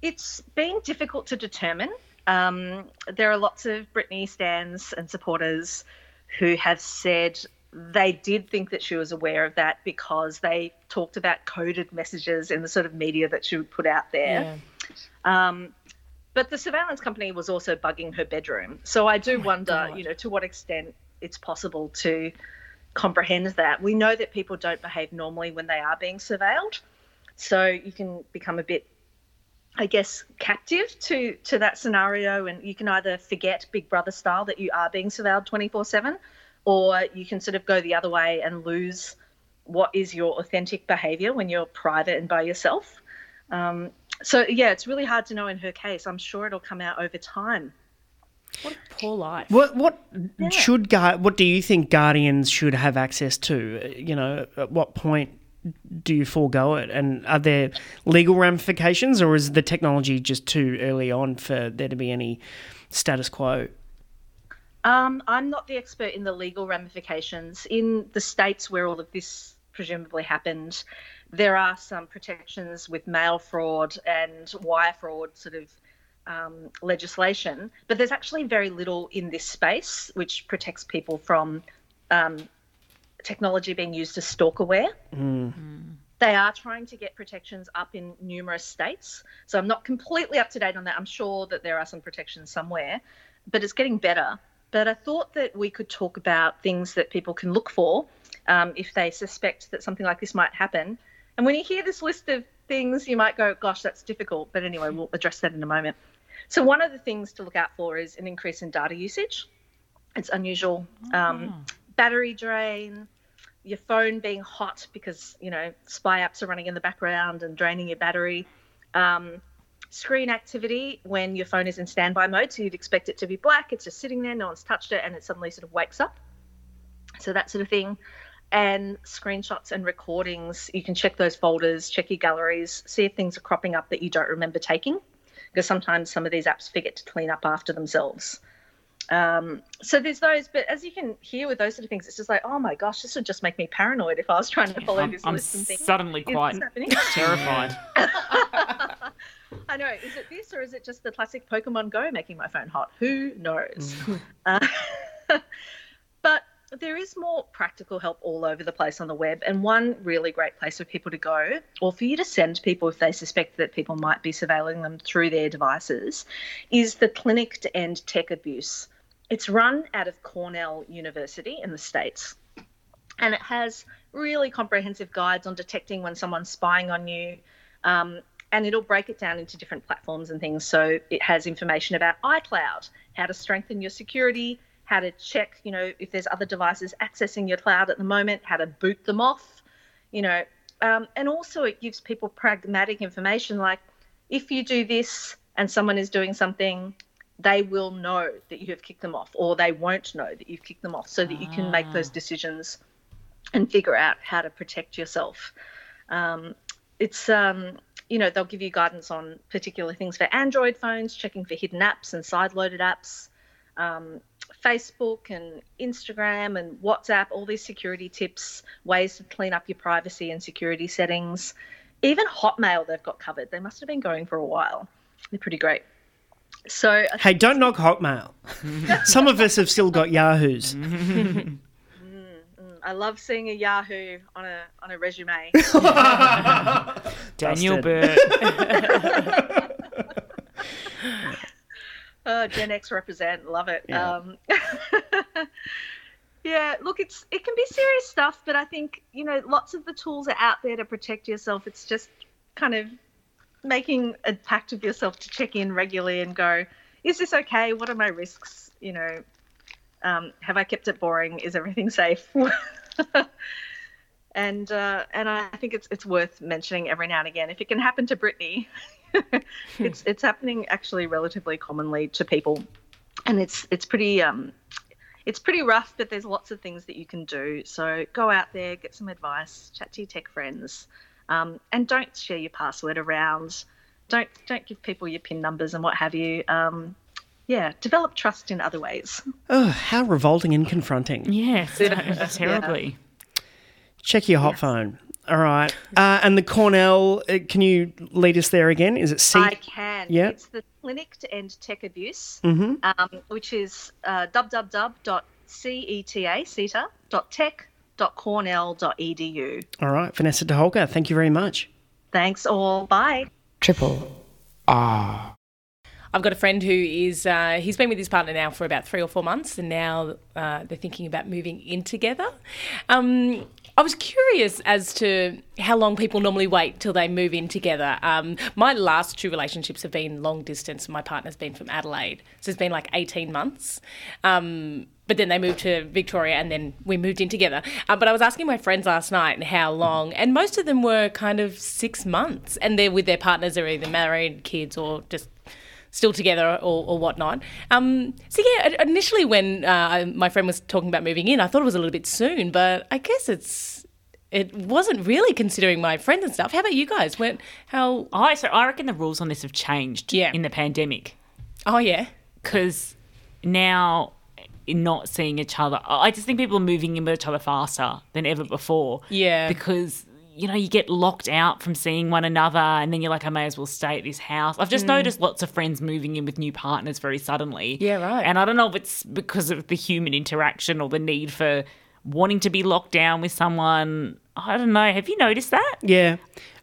It's been difficult to determine. Um, there are lots of Britney stands and supporters who have said they did think that she was aware of that because they talked about coded messages in the sort of media that she would put out there. Um, but the surveillance company was also bugging her bedroom. So I do wonder, you know, to what extent it's possible to comprehend that. We know that people don't behave normally when they are being surveilled. So you can become a bit I guess captive to to that scenario and you can either forget Big Brother style that you are being surveilled 24/7 or you can sort of go the other way and lose what is your authentic behavior when you're private and by yourself. Um, so yeah, it's really hard to know in her case. I'm sure it'll come out over time. What a poor life. What what should guard? What do you think guardians should have access to? You know, at what point do you forego it? And are there legal ramifications, or is the technology just too early on for there to be any status quo? Um, I'm not the expert in the legal ramifications. In the states where all of this presumably happened, there are some protections with mail fraud and wire fraud sort of um, legislation, but there's actually very little in this space which protects people from um, technology being used as stalkerware. They are trying to get protections up in numerous states. So I'm not completely up to date on that. I'm sure that there are some protections somewhere, but it's getting better. But I thought that we could talk about things that people can look for um, if they suspect that something like this might happen. And when you hear this list of things, you might go, gosh, that's difficult. But anyway, we'll address that in a moment. So, one of the things to look out for is an increase in data usage. It's unusual. Um, battery drain, your phone being hot because you know spy apps are running in the background and draining your battery. Um, screen activity when your phone is in standby mode so you'd expect it to be black it's just sitting there no one's touched it and it suddenly sort of wakes up. So that sort of thing. And screenshots and recordings you can check those folders check your galleries see if things are cropping up that you don't remember taking because sometimes some of these apps forget to clean up after themselves um, so there's those, but as you can hear with those sort of things, it's just like, oh my gosh, this would just make me paranoid if I was trying to follow I'm, this I'm list and think. suddenly "Is quite this happening?" terrified. I know. Is it this or is it just the classic Pokemon Go making my phone hot? Who knows? Uh, but there is more practical help all over the place on the web, and one really great place for people to go, or for you to send people if they suspect that people might be surveilling them through their devices, is the Clinic to End Tech Abuse. It's run out of Cornell University in the States and it has really comprehensive guides on detecting when someone's spying on you. Um, and it'll break it down into different platforms and things. So it has information about iCloud, how to strengthen your security, how to check, you know, if there's other devices accessing your cloud at the moment, how to boot them off, you know. Um, and also it gives people pragmatic information like if you do this and someone is doing something, they will know that you have kicked them off, or they won't know that you've kicked them off, so that you can make those decisions and figure out how to protect yourself. Um, it's um, you know they'll give you guidance on particular things for Android phones, checking for hidden apps and side-loaded apps, um, Facebook and Instagram and WhatsApp, all these security tips, ways to clean up your privacy and security settings. Even Hotmail they've got covered. They must have been going for a while. They're pretty great. So Hey, don't knock Hotmail. Some of us have still got Yahoos. I love seeing a Yahoo on a on a resume. Daniel Busted. Burt. Uh, Gen X represent, love it. Yeah. Um, yeah, look, it's it can be serious stuff, but I think you know lots of the tools are out there to protect yourself. It's just kind of making a pact of yourself to check in regularly and go, is this okay? What are my risks? You know, um, have I kept it boring? Is everything safe? and uh, and I think it's it's worth mentioning every now and again. If it can happen to Britney, it's it's happening actually relatively commonly to people, and it's it's pretty um, it's pretty rough. But there's lots of things that you can do. So go out there, get some advice, chat to your tech friends, um, and don't share your password around. Don't don't give people your pin numbers and what have you. Um, yeah, develop trust in other ways. Oh, how revolting and confronting. yes, terribly. Check your hot phone. All right. Uh, and the Cornell, uh, can you lead us there again? Is it C? I can. Yeah. It's the Clinic to End Tech Abuse, Mhm. um, which is uh, www.ceta.tech.cornell.edu. All right. Vanessa de thank you very much. Thanks all. Bye. Triple R. I've got a friend who is, uh, he's been with his partner now for about three or four months, and now uh, they're thinking about moving in together. Um, I was curious as to how long people normally wait till they move in together. Um, my last two relationships have been long distance. And my partner's been from Adelaide, so it's been like 18 months. Um, but then they moved to Victoria and then we moved in together. Uh, but I was asking my friends last night how long, and most of them were kind of six months, and they're with their partners, they're either married, kids, or just still together or, or whatnot. Um, so yeah, initially when uh, my friend was talking about moving in, I thought it was a little bit soon, but I guess it's it wasn't really considering my friends and stuff. How about you guys? When how? I so I reckon the rules on this have changed. Yeah. in the pandemic. Oh yeah, because now not seeing each other, I just think people are moving in with each other faster than ever before. Yeah. because you know, you get locked out from seeing one another, and then you're like, I may as well stay at this house. I've just Mm. noticed lots of friends moving in with new partners very suddenly. Yeah, right. And I don't know if it's because of the human interaction or the need for wanting to be locked down with someone. I don't know. Have you noticed that? Yeah.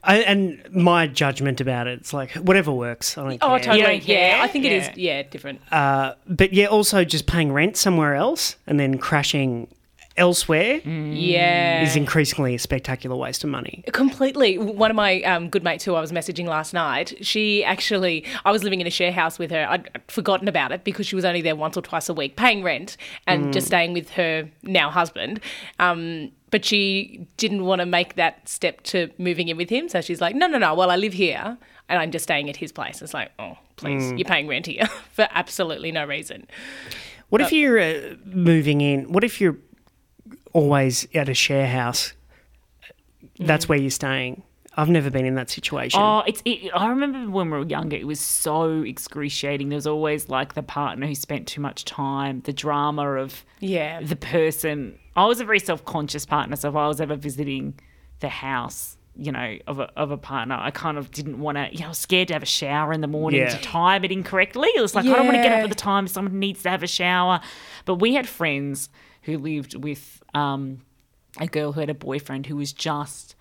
I, and my judgment about it, it's like whatever works. I don't Oh, care. totally. You Yeah. I think it is. Yeah. Yeah, different. Uh, but yeah, also just paying rent somewhere else and then crashing elsewhere Yeah. is increasingly a spectacular waste of money. Completely. One of my um, good mates who I was messaging last night, she actually, I was living in a share house with her. I'd forgotten about it because she was only there once or twice a week paying rent and just staying with her now husband. Um, but she didn't want to make that step to moving in with him. So she's like, no, no, no. Well, I live here and I'm just staying at his place. It's like, oh, please, you're paying rent here for absolutely no reason. What if you're uh, moving in? What if you're always at a share house? That's mm. where you're staying. I've never been in that situation. Oh, it's. It, I remember when we were younger, it was so excruciating. There was always like the partner who spent too much time, the drama of Yeah. the person. I was a very self-conscious partner, so if I was ever visiting the house, you know, of a of a partner, I kind of didn't want to. You know, I was scared to have a shower in the morning Yeah. to time it incorrectly. It was like I don't want to get up at the time someone needs to have a shower. But we had friends who lived with um, a girl who had a boyfriend who was just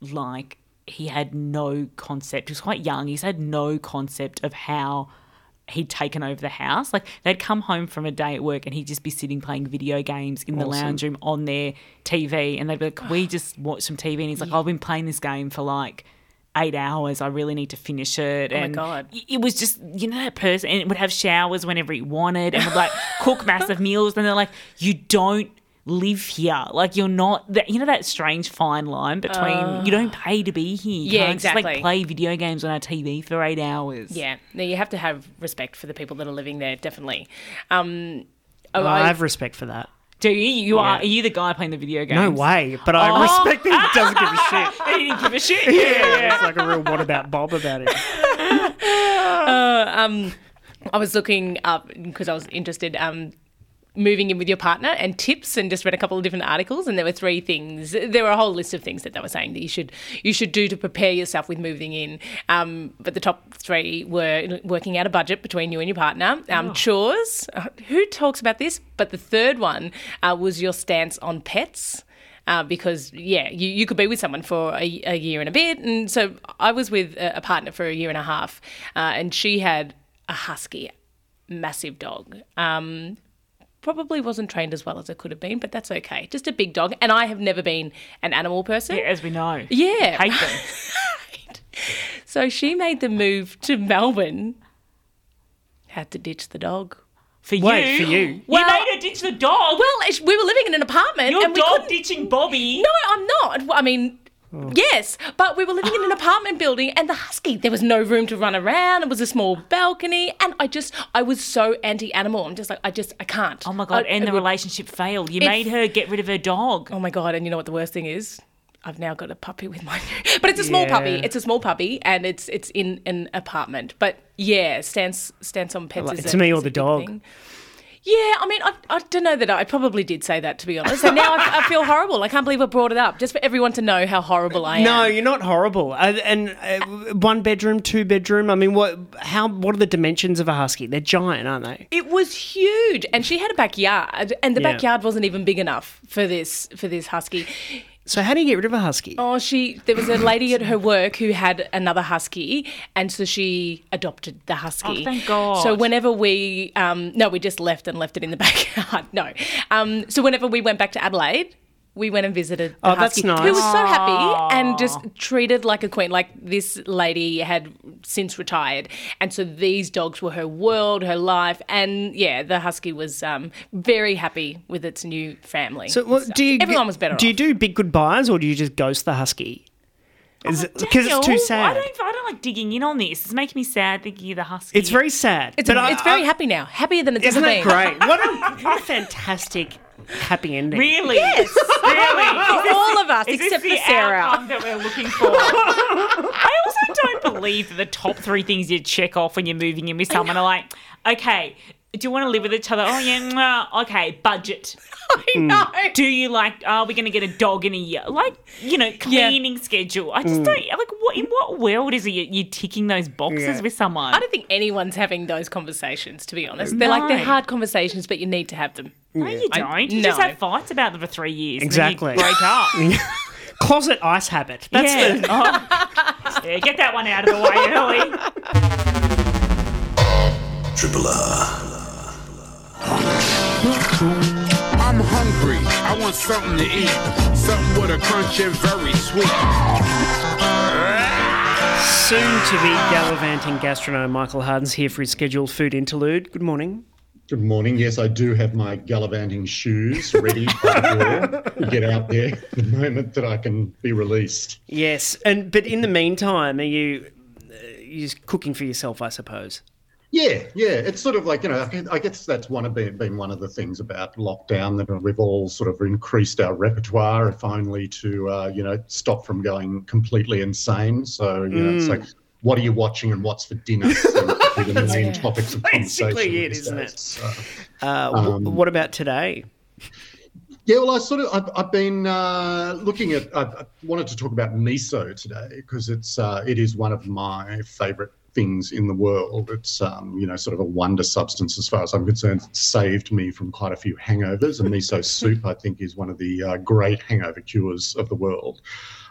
like he had no concept. He was quite young. He's had no concept of how he'd taken over the house. Like they'd come home from a day at work and he'd just be sitting playing video games in the lounge room on their TV, and they'd be like, "We just watch some TV." And he's like, "I've been playing this game for like." Eight hours. I really need to finish it. Oh my and God. It was just you know that person, and it would have showers whenever he wanted, and would like cook massive meals. And they're like, you don't live here. Like you're not that you know that strange fine line between you don't pay to be here. You Yeah, can't just, exactly. like play video games on our TV for eight hours. Yeah. No, you have to have respect for the people that are living there, definitely. Um, oh, Oh, I I- have respect for that. Do you? You are? Yeah. Are you the guy playing the video games? No way, but I Oh. respect that he doesn't give a shit. he didn't give a shit. Yeah, it's like a real what about Bob about it. Uh, um, I was looking up because I was interested. Um, moving in with your partner and tips and just read a couple of different articles and there were three things. There were a whole list of things that they were saying that you should you should do to prepare yourself with moving in. Um, but the top three were working out a budget between you and your partner. Um, chores. Uh, who talks about this? But the third one uh, was your stance on pets. Uh, because yeah, you, you could be with someone for a, a year and a bit, and so I was with a, a partner for a year and a half, uh, and she had a husky, massive dog. Um, probably wasn't trained as well as it could have been, but that's okay. Just a big dog, and I have never been an animal person. Yeah, as we know. Yeah. Hate them. So she made the move to Melbourne. Had to ditch the dog. For Wait, you. for you? you made her ditch the dog. Well, we were living in an apartment, Your and we dog ditching Bobby. No, I'm not. I mean, Oh. yes, but we were living in an apartment building, and the husky. There was no room to run around. It was a small balcony, and I just, I was so anti-animal. I'm just like, I just, I can't. Oh my god! I- and the would- relationship failed. You made her get rid of her dog. Oh my god! And you know what the worst thing is? I've now got a puppy with my new, but it's a small puppy. It's a small puppy, and it's it's in an apartment. But yeah, stance stance on pets Like, is it's a- me or the dog. thing. Yeah, I mean, I, I don't know that I, I probably did say that to be honest. And now I, I feel horrible. I can't believe I brought it up just for everyone to know how horrible I am. No, you're not horrible. Uh, and uh, one bedroom, two bedroom. I mean, what? How? What are the dimensions of a husky? They're giant, aren't they? It was huge, and she had a backyard, and the Yeah. backyard wasn't even big enough for this for this husky. So how do you get rid of a husky? Oh, she there was a lady at her work who had another husky, and so she adopted the husky. Oh, thank God. So whenever we um no, we just left and left it in the backyard. no, um so whenever we went back to Adelaide. We went and visited the Oh, that's husky, nice. who was so happy and just treated like a queen. Like this lady had since retired, and so these dogs were her world, her life, and yeah, the husky was um, very happy with its new family. So what, do you? Everyone was better Do you off. do big goodbyes or do you just ghost the husky? Because it's too sad. I don't, I don't like digging in on this. It's making me sad thinking of the husky. It's very sad. It's, but I- it's very I- happy now. Happier than it's Isn't ever that been. great? What a, what a fantastic happy ending. Really? Yes. Really? For all of us, Is this except the for Sarah. outcome that we're looking for? I also don't believe that the top three things you check off when you're moving in with someone are like, okay, do you want to live with each other? Oh yeah, mwah. okay. Budget. I hmm. know. Do you like? Oh, Are we going to get a dog in a year? Like, you know, cleaning schedule. I just hmm. don't like. What in what world is it you- you're ticking those boxes Yeah. with someone? I don't think anyone's having those conversations, to be honest. They're like they're No. hard conversations, but you need to have them. no, you don't. you just no. have fights about them for three years. Exactly. And then you break up. Closet ice habit. That's yeah. the, Oh. yeah. Get that one out of the way early. Triple R. I'm hungry. I want something to eat. Something with a crunch and very sweet. soon to be gallivanting gastronome Michael Harden's here for his scheduled food interlude. Good morning. Good morning. Yes, I do have my gallivanting shoes ready by the door to get out there the moment that I can be released. Yes, and but in the meantime, are you uh, you cooking for yourself? I suppose. Yeah, yeah. It's sort of like, you know, I guess- that's one of been, been one of the things about lockdown that we've all sort of increased our repertoire, if only to, uh, you know, stop from going completely insane. So, you know, it's Mm. like, what are you watching and what's for dinner? To the main topics of conversation. basically it, isn't days. it? So, Uh, Um, what about today? Yeah, well, I sort of I've, I've been uh, looking at. I, I wanted to talk about miso today because it's uh, it is one of my favourite things in the world. It's um, you know sort of a wonder substance as far as I'm concerned. It's saved me from quite a few hangovers. And miso soup, I think, is one of the uh, great hangover cures of the world.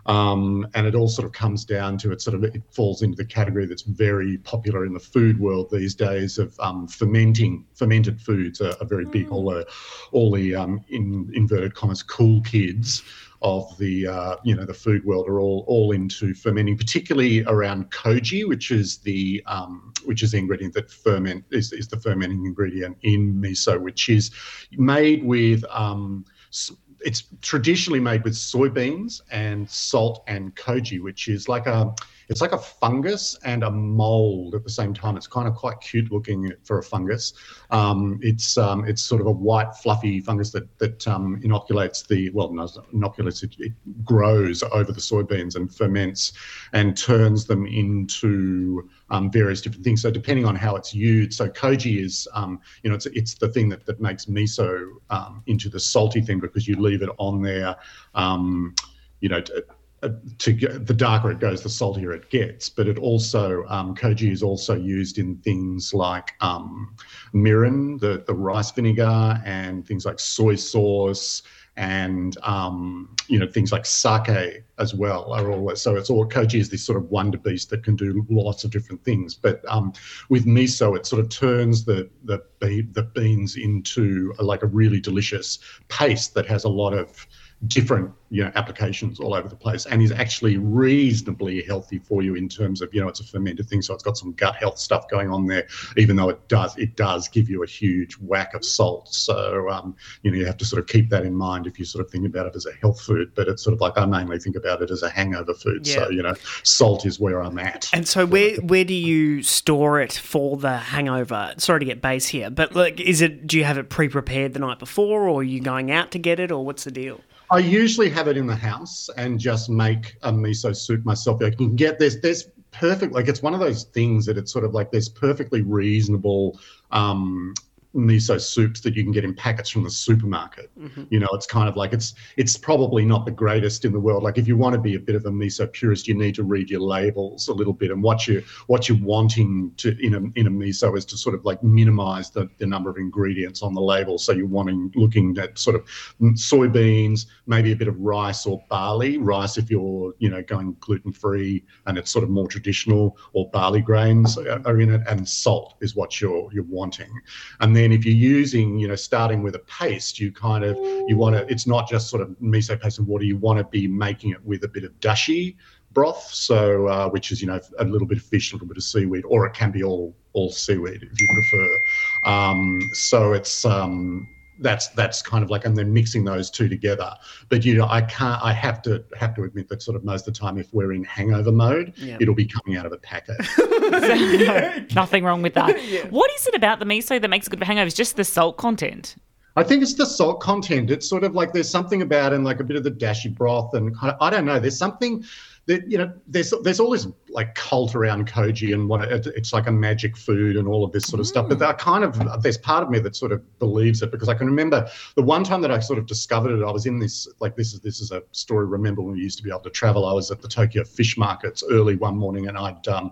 Um, and it all sort of comes down to it sort of it falls into the category that's very popular in the food world these days of um, fermenting fermented foods are, are very big all the all the um, in inverted commas cool kids of the uh, you know the food world are all all into fermenting particularly around koji which is the um, which is the ingredient that ferment is, is the fermenting ingredient in miso which is made with um, it's traditionally made with soybeans and salt and koji, which is like a it's like a fungus and a mold at the same time. It's kind of quite cute looking for a fungus. Um, it's um, it's sort of a white fluffy fungus that that um, inoculates the well, no, inoculates it, it grows over the soybeans and ferments and turns them into um, various different things. So depending on how it's used, so koji is um, you know it's it's the thing that that makes miso um, into the salty thing because you leave it on there, um, you know. To, uh, get, the darker it goes, the saltier it gets. But it also um, koji is also used in things like um, mirin, the the rice vinegar, and things like soy sauce, and um, you know things like sake as well. Are all so it's all koji is this sort of wonder beast that can do lots of different things. But um, with miso, it sort of turns the the the beans into a, like a really delicious paste that has a lot of different you know applications all over the place and is actually reasonably healthy for you in terms of you know it's a fermented thing so it's got some gut health stuff going on there even though it does it does give you a huge whack of salt so um, you know you have to sort of keep that in mind if you sort of think about it as a health food but it's sort of like i mainly think about it as a hangover food so you know salt is where i'm at And so, where where do you store it for the hangover? Sorry to get base here, but like, is it? Do you have it pre-prepared the night before, or are you going out to get it, or what's the deal? I usually have it in the house and just make a miso soup myself. I can get this. There's perfect. Like it's one of those things that it's sort of like this perfectly reasonable um, miso soups that you can get in packets from the supermarket. Mhm. You know, it's kind of like it's it's probably not the greatest in the world. Like if you want to be a bit of a miso purist, you need to read your labels a little bit and what you what you're wanting to in a in a miso is to sort of like minimize the, the number of ingredients on the label. So you're wanting looking at sort of soybeans, maybe a bit of rice or barley. Rice if you're you know going gluten free and it's sort of more traditional, or barley grains are are in it, and salt is what you're you're wanting. And then if you're using, you know, starting with a paste, you kind of you want to. It's not just sort of miso paste and water. You want to be making it with a bit of dashi broth, so uh, which is you know a little bit of fish, a little bit of seaweed, or it can be all all seaweed if you prefer. Um, so it's um, that's that's kind of like and then mixing those two together. But you know, I can't. I have to have to admit that sort of most of the time, if we're in hangover mode, Yeah. it'll be coming out of a packet. Nothing wrong with that. What is it about the miso that makes it good for hangovers? Just the salt content. I think it's the salt content. It's sort of like there's something about and like a bit of the dashi broth and kind of I don't know. There's something that you know. There's there's all this like cult around koji and what it, it's like a magic food and all of this sort of stuff. But I kind of there's part of me that sort of believes it because I can remember the one time that I sort of discovered it. I was in this like this is this is a story. Remember when we used to be able to travel? I was at the Tokyo fish markets early one morning and I'd um,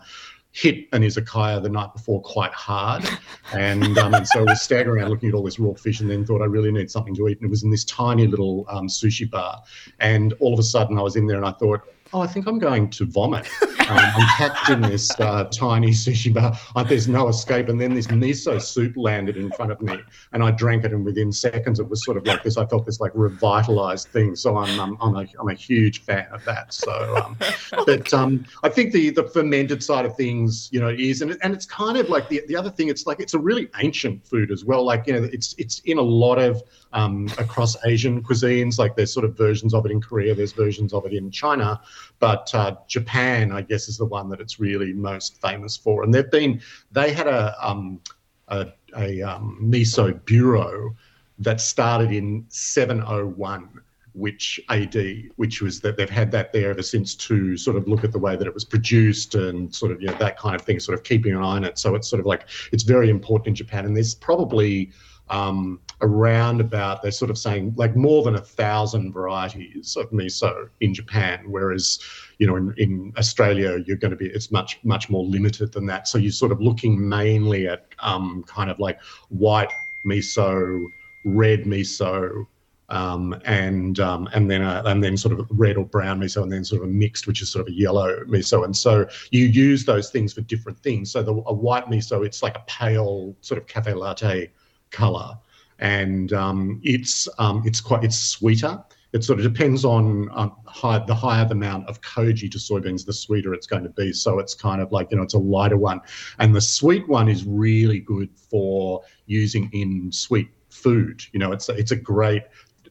hit an izakaya the night before quite hard. And, um, and so I was staggering around looking at all this raw fish and then thought I really need something to eat. And it was in this tiny little um, sushi bar. And all of a sudden I was in there and I thought, oh, I think I'm going to vomit. Um, I'm packed in this uh, tiny sushi bar. Uh, there's no escape. And then this miso soup landed in front of me and I drank it. And within seconds, it was sort of like this. I felt this like revitalized thing. So I'm, um, I'm, a, I'm a huge fan of that. So, um, but um, I think the, the fermented side of things, you know, is, and, it, and it's kind of like the, the other thing, it's like, it's a really ancient food as well. Like, you know, it's, it's in a lot of, um, across Asian cuisines, like there's sort of versions of it in Korea, there's versions of it in China, but uh, Japan, I guess, is the one that it's really most famous for. And they've been, they had a, um, a, a um, miso bureau that started in 701 which AD, which was that they've had that there ever since to sort of look at the way that it was produced and sort of you know that kind of thing, sort of keeping an eye on it. So it's sort of like it's very important in Japan, and there's probably um, around about they're sort of saying like more than a thousand varieties of miso in Japan, whereas you know in, in Australia you're going to be it's much much more limited than that. So you're sort of looking mainly at um, kind of like white miso, red miso, um, and um, and then a, and then sort of red or brown miso, and then sort of a mixed, which is sort of a yellow miso. And so you use those things for different things. So the, a white miso, it's like a pale sort of cafe latte color, and um, it's um, it's quite it's sweeter. It sort of depends on um, high, the higher the amount of koji to soybeans, the sweeter it's going to be. So it's kind of like you know it's a lighter one, and the sweet one is really good for using in sweet food. You know, it's it's a great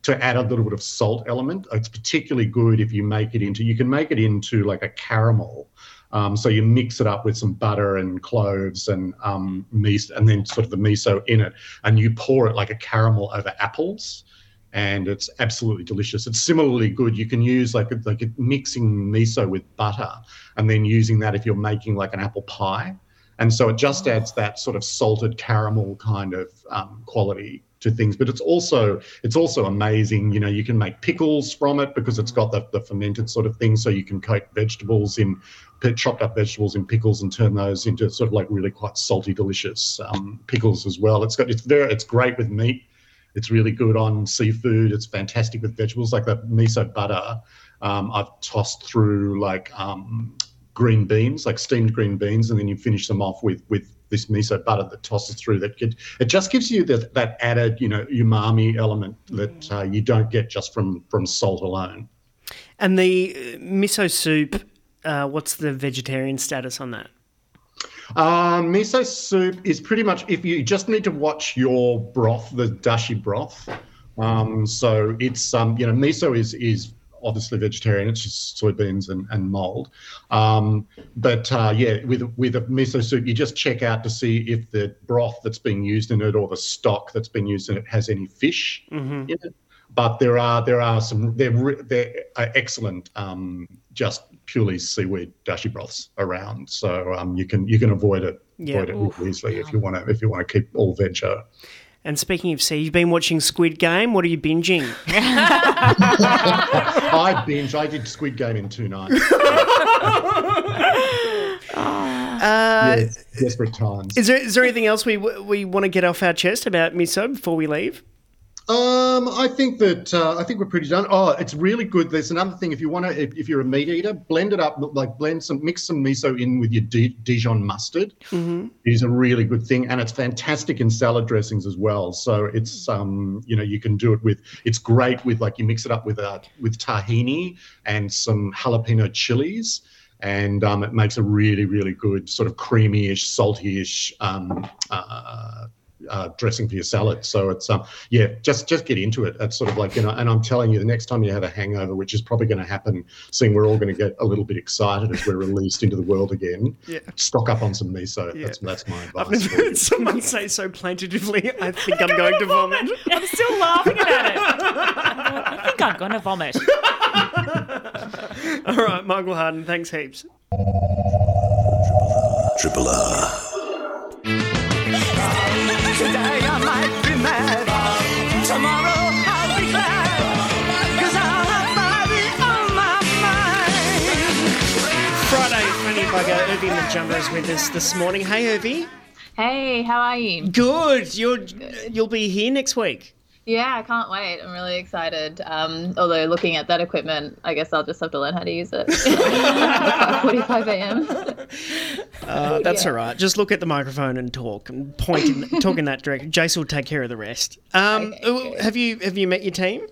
to add a little bit of salt element. It's particularly good if you make it into, you can make it into like a caramel. Um, so you mix it up with some butter and cloves and um, miso, and then sort of the miso in it, and you pour it like a caramel over apples, and it's absolutely delicious. It's similarly good. You can use like like mixing miso with butter, and then using that if you're making like an apple pie, and so it just adds that sort of salted caramel kind of um, quality to things but it's also it's also amazing you know you can make pickles from it because it's got the, the fermented sort of thing. So you can coat vegetables in chopped up vegetables in pickles and turn those into sort of like really quite salty delicious um, pickles as well. It's got it's very it's great with meat. It's really good on seafood. It's fantastic with vegetables like the miso butter um, i've tossed through like um, green beans like steamed green beans and then you finish them off with with this miso butter that tosses through that get, it just gives you that, that added you know umami element that uh, you don't get just from from salt alone And the uh, miso soup, uh, what's the vegetarian status on that? um, miso soup is pretty much if you just need to watch your broth the dashi broth um, so it's um, you know miso is is obviously vegetarian. It's just soybeans and, and mold. Um, but uh, yeah, with with a miso soup, you just check out to see if the broth that's being used in it or the stock that's being used in it has any fish Mm-hmm. in it. But there are there are some they're they're uh, excellent. Um, just purely seaweed dashi broths around, so um, you can you can avoid it Yeah. avoid it Oof. easily if you want to if you want to keep all veg. And speaking of sea, you've been watching Squid Game. What are you binging? I binge. I did Squid Game in two nights. Uh, yes, desperate times. Is there is there anything else we we want to get off our chest about miso before we leave? Um, I think that uh, I think we're pretty done. Oh, it's really good. There's another thing. If you want to, if, if you're a meat eater, blend it up. Like blend some, mix some miso in with your Di- Dijon mustard. Mm-hmm. Is a really good thing, and it's fantastic in salad dressings as well. So it's um, you know, you can do it with. It's great with like you mix it up with uh, with tahini and some jalapeno chilies. And um, it makes a really, really good sort of creamy-ish, salty-ish um, uh, uh, dressing for your salad. So it's um, yeah, just just get into it. It's sort of like you know, and I'm telling you, the next time you have a hangover, which is probably going to happen, seeing we're all going to get a little bit excited as we're released into the world again. Yeah. stock up on some miso. Yeah. That's that's my advice. I've never heard someone say so plaintively. I think I'm going to vomit. I'm still laughing about it. I think I'm going to vomit. All right, Michael Harden. Thanks heaps. Triple R. have Bobby on my mind. Friday, funny bugger. Urvi Majumdar is with us this morning. Hey, Urvi. Hey, how are you? Good. You're you'll be here next week. Yeah, I can't wait. I'm really excited. Um, although looking at that equipment, I guess I'll just have to learn how to use it. 5:45 a.m. Uh, that's all right. Just look at the microphone and talk and point in, talk in that direction. Jace will take care of the rest. Um, have you have you met your team?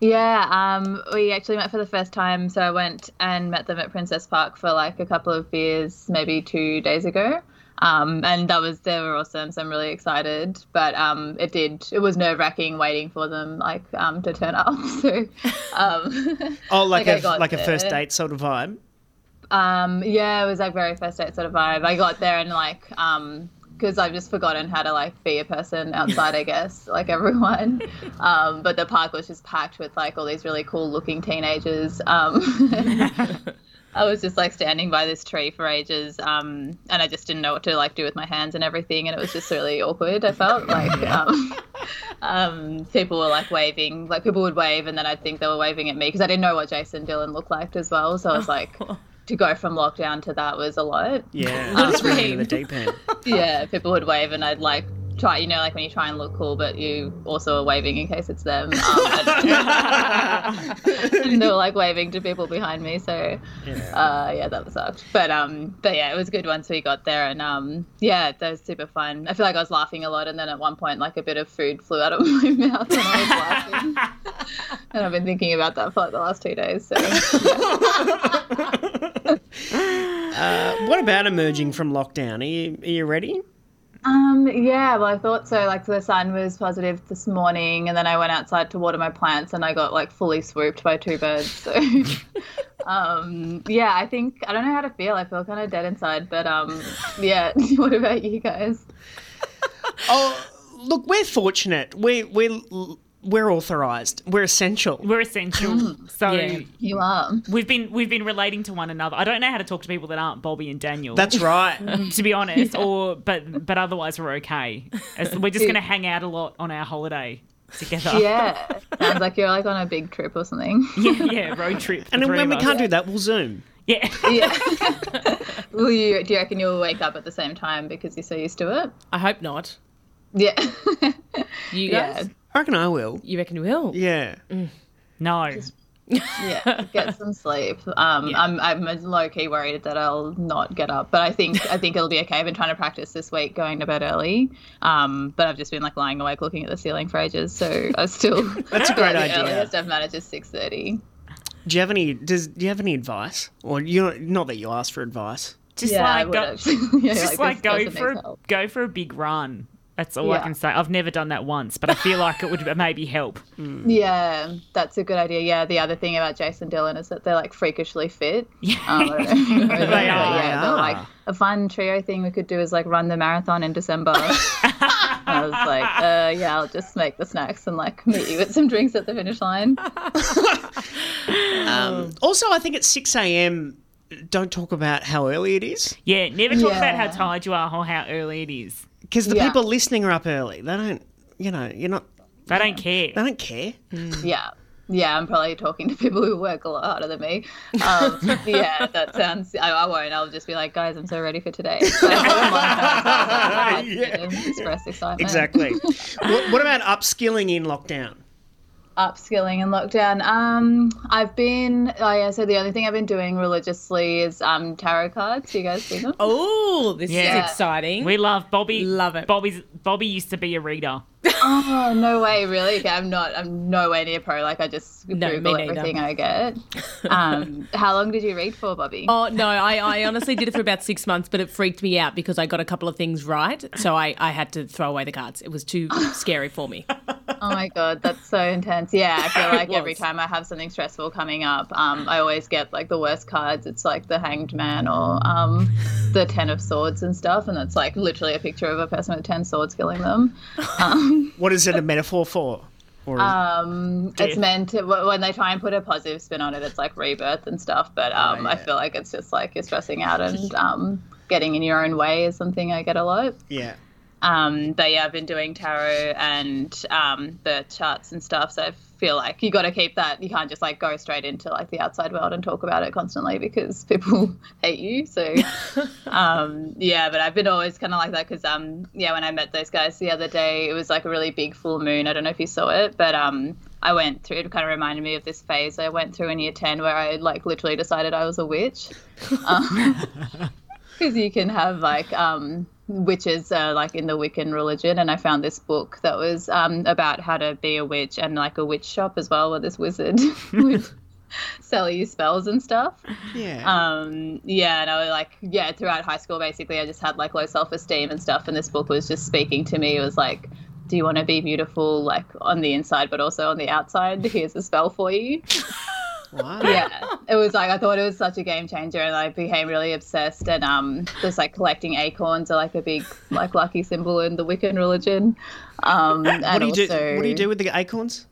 Yeah, um, we actually met for the first time. So I went and met them at Princes Park for like a couple of beers, maybe two days ago. Um, and that was they were awesome. So I'm really excited. But um, it did it was nerve wracking waiting for them like um, to turn up. So um, Oh, like, I a like a first there. date sort of vibe. Um, yeah, it was like very first date sort of vibe. I got there and like, um, because I've just forgotten how to like be a person outside, I guess, like everyone. Um, but the park was just packed with like all these really cool looking teenagers. Um, I was just like standing by this tree for ages, um, and I just didn't know what to like do with my hands and everything, and it was just really awkward. I felt like um, um, people were like waving, like people would wave, and then I'd think they were waving at me because I didn't know what Jason Dylan looked like as well. So I was like, to go from lockdown to that was a lot. Yeah, Um, that's really in the deep end. yeah, people would wave, and I'd like try, you know, like when you try and look cool, but you also are waving in case it's them. Um, and, they were like waving to people behind me, so uh, yeah, that sucked. But um, but yeah, it was good once we got there, and um, yeah, that was super fun. I feel like I was laughing a lot, and then at one point, like a bit of food flew out of my mouth and I was laughing, and I've been thinking about that for like the last two days. So Uh, what about emerging from lockdown? Are you are you ready? Um, yeah, well, I thought so. Like the sun was positive this morning, and then I went outside to water my plants, and I got like fully swooped by two birds. So, um, yeah, I think I don't know how to feel. I feel kind of dead inside, but um, yeah. what about you guys? Oh, look, we're fortunate. We're we're we're authorized. We're essential. We're essential. so Yeah, you are. We've been we've been relating to one another. I don't know how to talk to people that aren't Bobby and Daniel. That's right. to be honest, or but but otherwise we're okay. As- We're just going to hang out a lot on our holiday together. Yeah, sounds like you're like on a big trip or something. yeah, yeah, road trip. And then when we can't do that, we'll zoom. Yeah. yeah. Will you? Do you reckon you'll wake up at the same time because you're so used to it? I hope not. Yeah. You Yeah. Guys? I reckon I will. You reckon you will? Yeah. No. yeah, get some sleep. Um, I'm I'm low key worried that I'll not get up, but I think I think it'll be okay. I've been trying to practice this week, going to bed early. Um, but I've just been like lying awake looking at the ceiling for ages, so I still. That's a great idea. Earliest I've managed is six thirty. Do you have any? Does do you have any advice? Or you not not that you ask for advice? Just Yeah, like go. Yeah, just like, like, this go person for a, go for a big run. That's all I can say. I've never done that once, but I feel like it would maybe help. Yeah, that's a good idea. Yeah, the other thing about Jason Dillon is that they're like freakishly fit. Yeah, um, I. They But, are, Yeah, they they're like a fun trio thing we could do is like run the marathon in December. I was like, uh, yeah, I'll just make the snacks and like meet you with some drinks at the finish line. Um, also, I think at six a.m. don't talk about how early it is. Yeah, never talk about how tired you are or how early it is. Because the Yeah. people listening are up early. They don't, you know, you're not. They don't care. They don't care. Yeah. Yeah, I'm probably talking to people who work a lot harder than me. Um, yeah, that sounds. I, I won't. I'll just be like, guys, I'm so ready for today. So I wouldn't mind that. yeah. Express excitement. Exactly. what, what about upskilling in lockdown? Upskilling in lockdown. Um, I've been. Oh yeah. So the only thing I've been doing religiously is um tarot cards. You guys see them? Oh, this Yeah. is exciting. We love Bobby. Love it. Bobby's Bobby used to be a reader. Oh no way! Really? Okay, I'm not. I'm nowhere near pro. Like I just No, Google everything I get. Um, how long did you read for, Bobby? Oh no, I, I honestly did it for about six months, but it freaked me out because I got a couple of things right, so I, I had to throw away the cards. It was too scary for me. Oh my god, that's so intense. Yeah, I feel like every time I have something stressful coming up, um, I always get like the worst cards. It's like the Hanged Man or um, the Ten of Swords and stuff, and that's like literally a picture of a person with ten swords killing them. Um, What is it a metaphor for? Or um, Death. it's meant to when they try and put a positive spin on it, it's like rebirth and stuff. But um, I feel like it's just like you're stressing out and um, getting in your own way is something I get a lot. yeah. Um, but yeah, I've been doing tarot and um, the charts and stuff. So I feel like you got to keep that. You can't just like go straight into like the outside world and talk about it constantly because people hate you. So um, yeah, but I've been always kind of like that because um, yeah, when I met those guys the other day, it was like a really big full moon. I don't know if you saw it, but um, I went through. It kind of reminded me of this phase I went through in year ten where I like literally decided I was a witch. Um, because you can have like um, witches uh, like in the Wiccan religion, and I found this book that was um, about how to be a witch and like a witch shop as well, where this wizard would sell you spells and stuff. Yeah. Um, yeah, and I was like, yeah, throughout high school, basically, I just had like low self esteem and stuff, and this book was just speaking to me. It was like. Do you want to be beautiful, like on the inside, but also on the outside? Here's a spell for you Wow. yeah it was like i thought it was such a game changer and i became really obsessed and um just like collecting acorns are like a big like lucky symbol in the wiccan religion um and What do you do? What do you do with the acorns?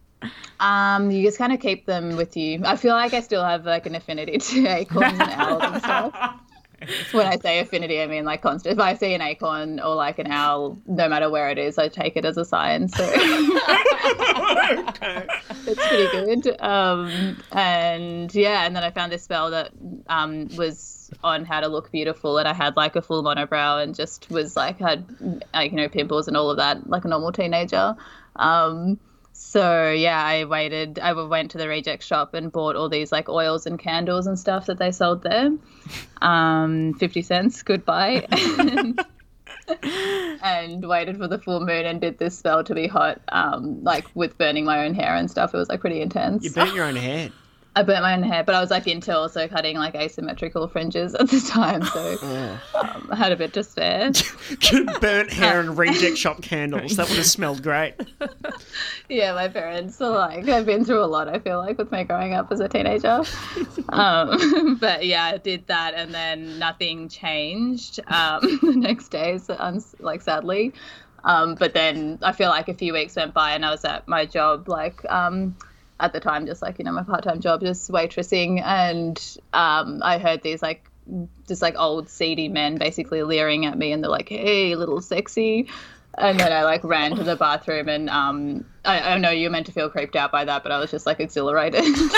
um you just kind of keep them with you i feel like i still have like an affinity to acorns and owls and stuff when I say affinity, I mean like constant. If I see an acorn or like an owl, no matter where it is, I take it as a sign. So it's pretty good. Um, and yeah, and then I found this spell that um, was on how to look beautiful, and I had like a full monobrow and just was like had like you know pimples and all of that like a normal teenager. Um, so yeah, I waited. I went to the reject shop and bought all these like oils and candles and stuff that they sold there. Um, Fifty cents, goodbye. and waited for the full moon and did this spell to be hot, um, like with burning my own hair and stuff. It was like pretty intense. You burnt your own head. I burnt my own hair, but I was like into also cutting like asymmetrical fringes at the time, so um, I had a bit to spare. burnt hair and reject shop candles. That would have smelled great. yeah, my parents are like I've been through a lot. I feel like with me growing up as a teenager. um, but yeah, I did that, and then nothing changed um, the next day. So, uns- like sadly, um, but then I feel like a few weeks went by, and I was at my job, like. At the time, just like you know, my part-time job, just waitressing, and um, I heard these like just like old seedy men basically leering at me, and they're like, "Hey, little sexy," and then I like ran to the bathroom, and um, I, I know you're meant to feel creeped out by that, but I was just like exhilarated, um,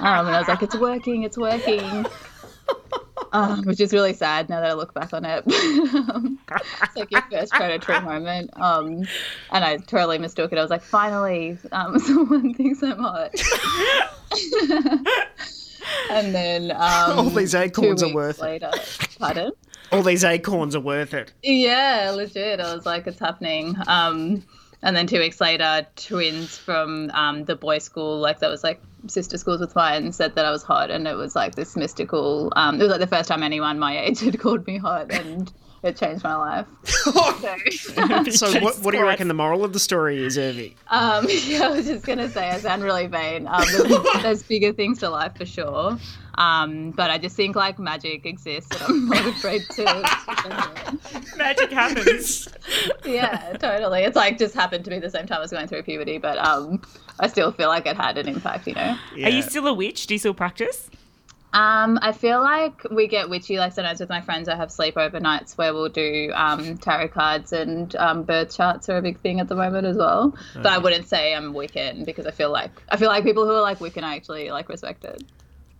and I was like, "It's working, it's working." Um, which is really sad now that I look back on it. um, it's like your first predatory moment. Um, and I totally mistook it. I was like, finally, um, someone thinks I'm hot. and then um, All these acorns are worth later, Pardon? All these acorns are worth it. Yeah, legit. I was like, it's happening. And then two weeks later, twins from um, the boys' school, like that was like sister schools with mine, said that I was hot, and it was like this mystical. Um, it was like the first time anyone my age had called me hot, and it changed my life. so, what, what do you reckon the moral of the story is, Urvi? Um, yeah, I was just gonna say I sound really vain. Um, there's, there's bigger things to life for sure. Um, but I just think like magic exists, and I'm not afraid to. Magic happens. yeah, totally. It's like just happened to be the same time I was going through puberty, but um, I still feel like it had an impact. You know. Are you still a witch? Do you still practice? Um, I feel like we get witchy. Like sometimes with my friends, I have sleepover nights where we'll do um, tarot cards and um, birth charts are a big thing at the moment as well. But I wouldn't say I'm Wiccan because I feel like I feel like people who are like Wiccan I actually like respect it.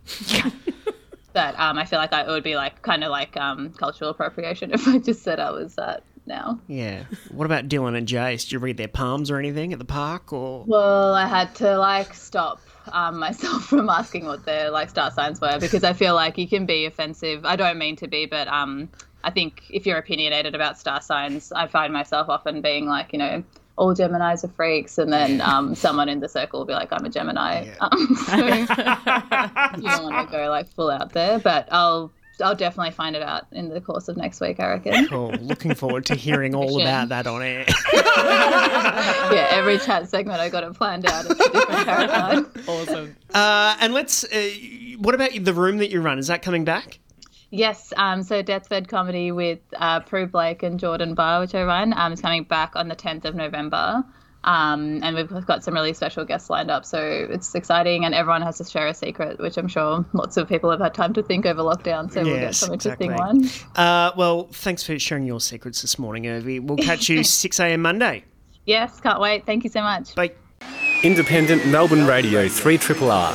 but um, I feel like I, it would be like kind of like um, cultural appropriation if I just said I was that now. Yeah. What about Dylan and Jace? Did you read their palms or anything at the park? Or Well, I had to like stop um, myself from asking what their like star signs were because I feel like you can be offensive. I don't mean to be, but um, I think if you're opinionated about star signs, I find myself often being like, you know, all Geminis are freaks, and then um, someone in the circle will be like, I'm a Gemini. Um, so you don't want to go like full out there, but I'll I'll definitely find it out in the course of next week. I reckon. Cool. Looking forward to hearing all about that on air. yeah, every chat segment I got it planned out. It's a different tarot card. Awesome. Uh, and let's. Uh, what about the room that you run? Is that coming back? Yes, um, so Deathbed Comedy with uh, Prue Blake and Jordan Barr, which I run, um, is coming back on the 10th of November. Um, and we've got some really special guests lined up, so it's exciting. And everyone has to share a secret, which I'm sure lots of people have had time to think over lockdown. So we'll get some interesting exactly. ones. Uh, well, thanks for sharing your secrets this morning, Urvi. We'll catch you 6 a.m. Monday. Yes, can't wait. Thank you so much. Bye. Independent Melbourne Radio 3 Triple R.